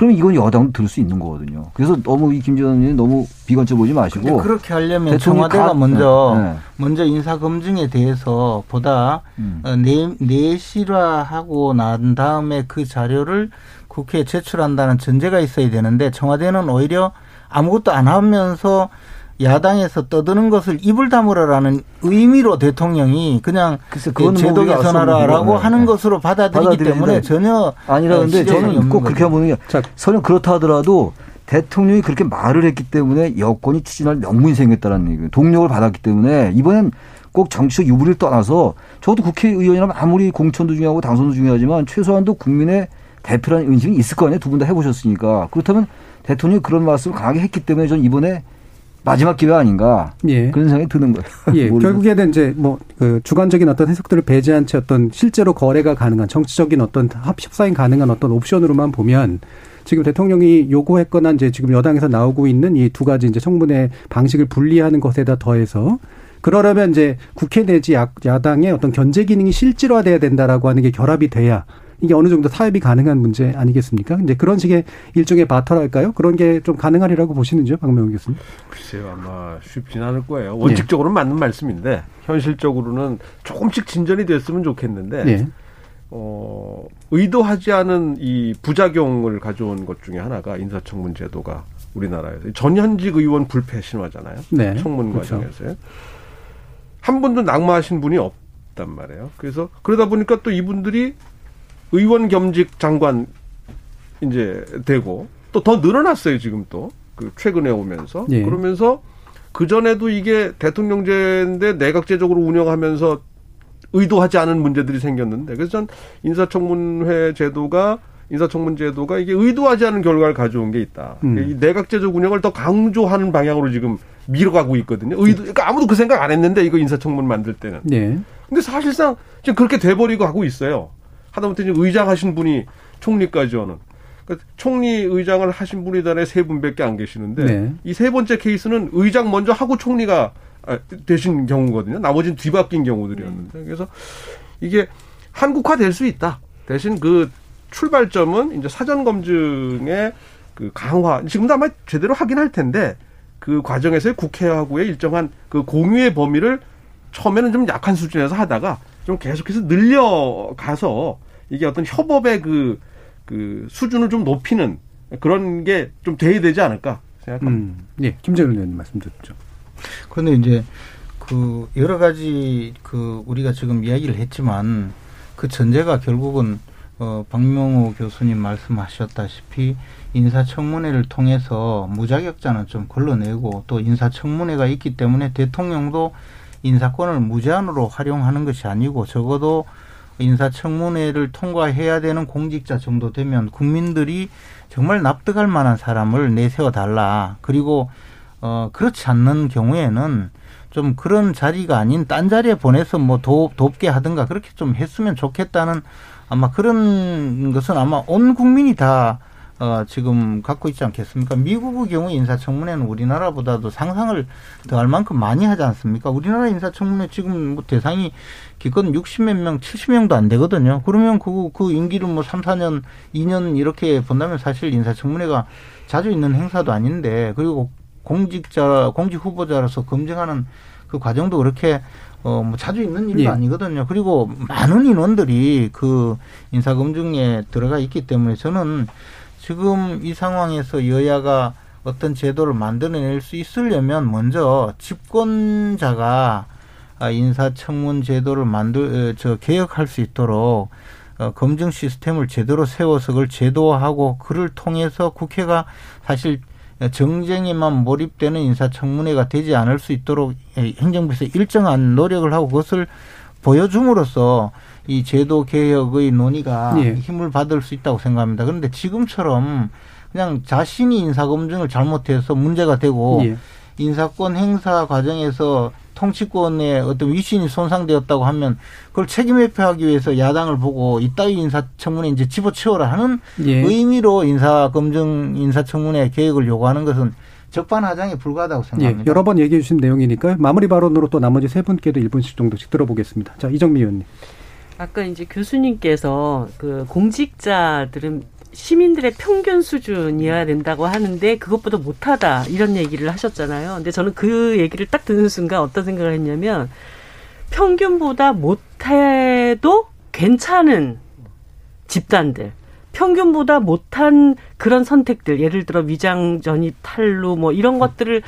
그러면 이건 여당도 들을 수 있는 거거든요. 그래서 너무 이 김재원 의원님 너무 비관적 보지 마시고 그렇게 하려면 청와대가 가, 먼저 네. 먼저 인사 검증에 대해서 보다 음. 어, 내, 내실화하고 난 다음에 그 자료를 국회에 제출한다는 전제가 있어야 되는데 청와대는 오히려 아무것도 안 하면서 야당에서 떠드는 것을 입을 다물어라는 의미로 대통령이 그냥 뭐 제도 개선하라라고 하는 네. 것으로 받아들이기 때문에 전혀 아니라는데 저는 꼭 그렇게 보는 게 설령 그렇다 하더라도 대통령이 그렇게 말을 했기 때문에 여권이 추진할 명분이 생겼다는 얘기예요. 동력을 받았기 때문에 이번엔 꼭 정치적 유불리를 떠나서 저도 국회의원이라면 아무리 공천도 중요하고 당선도 중요하지만 최소한도 국민의 대표라는 인식이 있을 거 아니에요. 두 분 다 해보셨으니까. 그렇다면 대통령이 그런 말씀을 강하게 했기 때문에 저는 이번에 마지막 기회 아닌가 예. 그런 생각이 드는 거예요. 예. 결국에는 이제 뭐 그 주관적인 어떤 해석들을 배제한 채 어떤 실제로 거래가 가능한 정치적인 어떤 협상이 가능한 어떤 옵션으로만 보면 지금 대통령이 요구했거나 이제 지금 여당에서 나오고 있는 이 두 가지 이제 청문회 방식을 분리하는 것에다 더해서 그러려면 이제 국회 내지 야당의 어떤 견제 기능이 실질화돼야 된다라고 하는 게 결합이 돼야 이게 어느 정도 타협이 가능한 문제 아니겠습니까? 이제 그런 식의 일종의 바터랄까요? 그런 게 좀 가능하리라고 보시는지요, 박명훈 교수님? 글쎄요, 아마 쉽진 않을 거예요. 원칙적으로는 네. 맞는 말씀인데 현실적으로는 조금씩 진전이 됐으면 좋겠는데. 네. 어, 의도하지 않은 이 부작용을 가져온 것 중에 하나가 인사청문 제도가 우리나라에서 전현직 의원 불패 신화잖아요. 네. 청문 그렇죠. 과정에서요. 한 분도 낙마하신 분이 없단 말이에요. 그래서 그러다 보니까 또 이분들이 의원 겸직 장관 이제 되고 또 더 늘어났어요 지금 또 그 최근에 오면서 예. 그러면서 그 전에도 이게 대통령제인데 내각제적으로 운영하면서 의도하지 않은 문제들이 생겼는데 그래서 전 인사청문회 제도가 인사청문 제도가 이게 의도하지 않은 결과를 가져온 게 있다. 음. 이 내각제적 운영을 더 강조하는 방향으로 지금 밀어가고 있거든요. 의도, 그러니까 아무도 그 생각 안 했는데 이거 인사청문 만들 때는. 네. 근데 사실상 지금 그렇게 돼버리고 하고 있어요. 하다못해 지금 의장 하신 분이 총리까지 오는. 그러니까 총리 의장을 하신 분이 단에 세 분밖에 안 계시는데 네. 이세 번째 케이스는 의장 먼저 하고 총리가 아, 되신 경우거든요. 나머지는 뒤바뀐 경우들이었는데 네. 그래서 이게 한국화 될 수 있다. 대신 그 출발점은 이제 사전 검증의 그 강화 지금도 아마 제대로 하긴 할 텐데 그 과정에서의 국회하고의 일정한 그 공유의 범위를 처음에는 좀 약한 수준에서 하다가 좀 계속해서 늘려가서 이게 어떤 협업의 그, 그 수준을 좀 높이는 그런 게 좀 돼야 되지 않을까 생각합니다. 음, 예, 김재현 의원님 말씀 듣죠. 그런데 이제 그 여러 가지 그 우리가 지금 이야기를 했지만 그 전제가 결국은 어 박명호 교수님 말씀하셨다시피 인사청문회를 통해서 무자격자는 좀 걸러내고 또 인사청문회가 있기 때문에 대통령도 인사권을 무제한으로 활용하는 것이 아니고 적어도 인사청문회를 통과해야 되는 공직자 정도 되면 국민들이 정말 납득할 만한 사람을 내세워 달라. 그리고 어 그렇지 않는 경우에는 좀 그런 자리가 아닌 딴 자리에 보내서 뭐 도, 돕게 하든가 그렇게 좀 했으면 좋겠다는 아마 그런 것은 아마 온 국민이 다 어, 지금 갖고 있지 않겠습니까? 미국의 경우 인사청문회는 우리나라보다도 상상을 더할 만큼 많이 하지 않습니까? 우리나라 인사청문회 지금 뭐 대상이 기껏 60몇 명, 70명도 안 되거든요. 그러면 그, 그 임기를 뭐 3, 4년, 2년 이렇게 본다면 사실 인사청문회가 자주 있는 행사도 아닌데 그리고 공직자, 공직 후보자로서 검증하는 그 과정도 그렇게 어, 뭐 자주 있는 일도 예. 아니거든요. 그리고 많은 인원들이 그 인사검증에 들어가 있기 때문에 저는 지금 이 상황에서 여야가 어떤 제도를 만들어낼 수 있으려면 먼저 집권자가 인사청문 제도를 만들 어, 저 개혁할 수 있도록 어, 검증 시스템을 제대로 세워서 그걸 제도화하고 그를 통해서 국회가 사실 정쟁에만 몰입되는 인사청문회가 되지 않을 수 있도록 행정부에서 일정한 노력을 하고 그것을 보여줌으로써 이 제도 개혁의 논의가 예. 힘을 받을 수 있다고 생각합니다. 그런데 지금처럼 그냥 자신이 인사 검증을 잘못해서 문제가 되고 예. 인사권 행사 과정에서 통치권의 어떤 위신이 손상되었다고 하면 그걸 책임 회피하기 위해서 야당을 보고 이따위 인사청문회 이제 집어치워라 하는 예. 의미로 인사검증 인사청문회 개혁을 요구하는 것은 적반하장에 불과하다고 생각합니다. 예, 여러 번 얘기해 주신 내용이니까 마무리 발언으로 또 나머지 세 분께도 1분씩 정도씩 들어보겠습니다. 자, 이정미 의원님. 아까 이제 교수님께서 그 공직자들은 시민들의 평균 수준이어야 된다고 하는데 그것보다 못하다 이런 얘기를 하셨잖아요. 근데 저는 그 얘기를 딱 듣는 순간 어떤 생각을 했냐면 평균보다 못해도 괜찮은 집단들, 평균보다 못한 그런 선택들, 예를 들어 위장 전입, 탈루 뭐 이런 것들을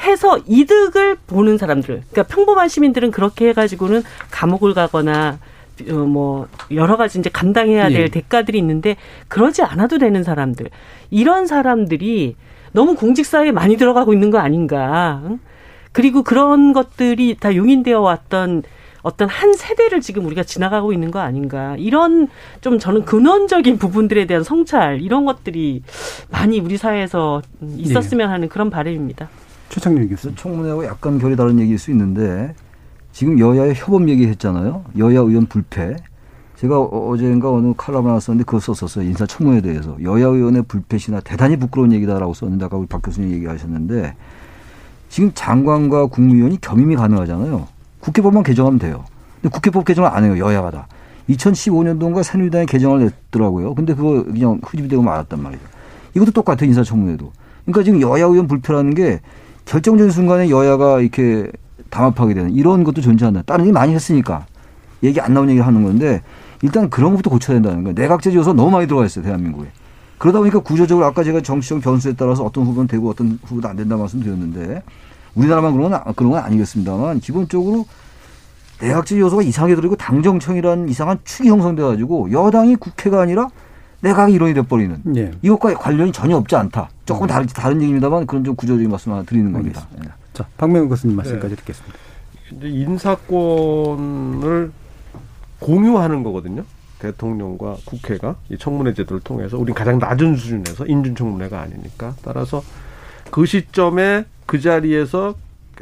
해서 이득을 보는 사람들. 그러니까 평범한 시민들은 그렇게 해가지고는 감옥을 가거나 어, 뭐 여러 가지 이제 감당해야 될 예. 대가들이 있는데 그러지 않아도 되는 사람들 이런 사람들이 너무 공직사회에 많이 들어가고 있는 거 아닌가 그리고 그런 것들이 다 용인되어 왔던 어떤 한 세대를 지금 우리가 지나가고 있는 거 아닌가 이런 좀 저는 근원적인 부분들에 대한 성찰 이런 것들이 많이 우리 사회에서 있었으면 네. 하는 그런 바람입니다. 최창렬 교수 청문회하고 약간 결이 다른 얘기일 수 있는데 지금 여야의 협업 얘기했잖아요. 여야 의원 불패. 제가 어, 어제인가 어느 칼럼을 하나 썼는데 그거 썼었어요. 인사청문회에 대해서. 여야 의원의 불패시나 대단히 부끄러운 얘기다라고 썼는데 아까 우리 박 교수님 얘기하셨는데 지금 장관과 국무위원이 겸임이 가능하잖아요. 국회법만 개정하면 돼요. 근데 국회법 개정을 안 해요. 여야가 다. 2015년도인가 새누리당이 개정을 냈더라고요. 근데 그거 그냥 흐지부되고 말았단 말이죠. 이것도 똑같아요. 인사청문회도. 그러니까 지금 여야 의원 불패라는 게 결정적인 순간에 여야가 이렇게 담합하게 되는 이런 것도 존재한다. 다른 얘기 많이 했으니까 얘기 안 나온 얘기 하는 건데 일단 그런 것부터 고쳐야 된다는 거예요. 내각제 요소 너무 많이 들어가 있어요. 대한민국에. 그러다 보니까 구조적으로 아까 제가 정치적 변수에 따라서 어떤 후보는 되고 어떤 후보도 안 된다 말씀드렸는데 우리나라만 그런 건, 그런 건 아니겠습니다만 기본적으로 내각제 요소가 이상하게 들어있고 당정청이라는 이상한 축이 형성돼 가지고 여당이 국회가 아니라 내각이 이론이 돼버리는 네. 이것과 관련이 전혀 없지 않다. 조금 다른 다른 얘기입니다만 그런 좀 구조적인 말씀 하나 드리는 겁니다. 네. 자, 박명훈 교수님 말씀까지 네. 듣겠습니다. 이제 인사권을 공유하는 거거든요. 대통령과 국회가 이 청문회 제도를 통해서 우린 가장 낮은 수준에서 인준청문회가 아니니까 따라서 그 시점에 그 자리에서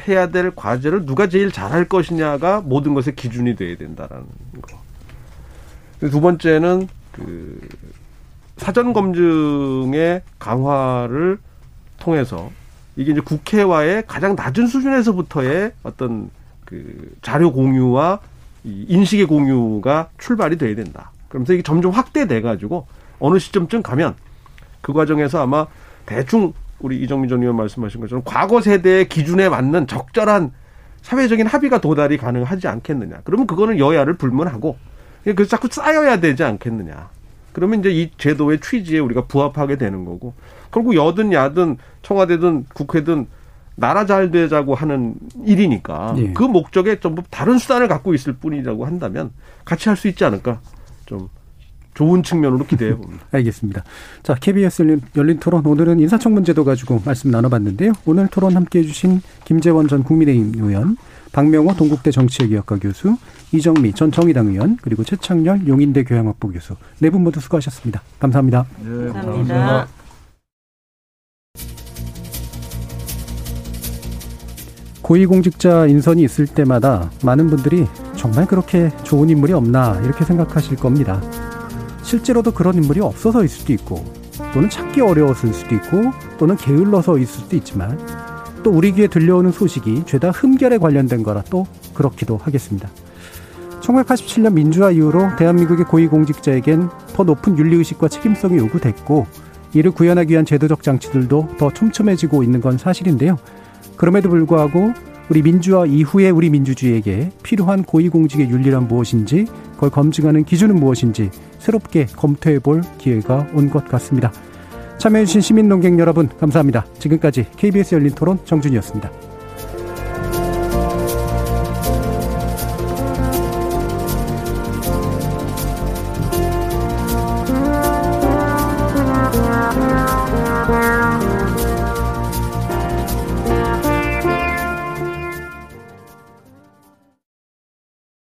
해야 될 과제를 누가 제일 잘할 것이냐가 모든 것의 기준이 돼야 된다라는 거. 두 번째는 그 사전 검증의 강화를 통해서 이게 이제 국회와의 가장 낮은 수준에서부터의 어떤 그 자료 공유와 이 인식의 공유가 출발이 돼야 된다. 그러면서 이게 점점 확대돼 가지고 어느 시점쯤 가면 그 과정에서 아마 대충 우리 이정민 전 의원 말씀하신 것처럼 과거 세대의 기준에 맞는 적절한 사회적인 합의가 도달이 가능하지 않겠느냐. 그러면 그거는 여야를 불문하고 그래서 자꾸 쌓여야 되지 않겠느냐. 그러면 이제 이 제도의 취지에 우리가 부합하게 되는 거고 결국 여든 야든 청와대든 국회든 나라 잘 되자고 하는 일이니까 예. 그 목적에 전부 다른 수단을 갖고 있을 뿐이라고 한다면 같이 할 수 있지 않을까 좀 좋은 측면으로 기대해 봅니다. 알겠습니다. 자, KBS 열린, 열린 토론 오늘은 인사청문 제도 가지고 말씀 나눠봤는데요. 오늘 토론 함께 해 주신 김재원 전 국민의힘 의원, 박명호 동국대 정치외교학과 교수, 이정미 전 정의당 의원, 그리고 최창렬 용인대 교양학부 교수 네 분 모두 수고하셨습니다. 감사합니다. 네, 감사합니다. 감사합니다. 고위공직자 인선이 있을 때마다 많은 분들이 정말 그렇게 좋은 인물이 없나 이렇게 생각하실 겁니다. 실제로도 그런 인물이 없어서일 수도 있고 또는 찾기 어려웠을 수도 있고 또는 게을러서일 수도 있지만 또 우리 귀에 들려오는 소식이 죄다 흠결에 관련된 거라 또 그렇기도 하겠습니다. 1987년 민주화 이후로 대한민국의 고위공직자에겐 더 높은 윤리의식과 책임성이 요구됐고 이를 구현하기 위한 제도적 장치들도 더 촘촘해지고 있는 건 사실인데요. 그럼에도 불구하고 우리 민주화 이후의 우리 민주주의에게 필요한 고위공직의 윤리란 무엇인지 그걸 검증하는 기준은 무엇인지 새롭게 검토해 볼 기회가 온 것 같습니다. 참여해주신 시민농객 여러분 감사합니다. 지금까지 KBS 열린 토론 정준이었습니다.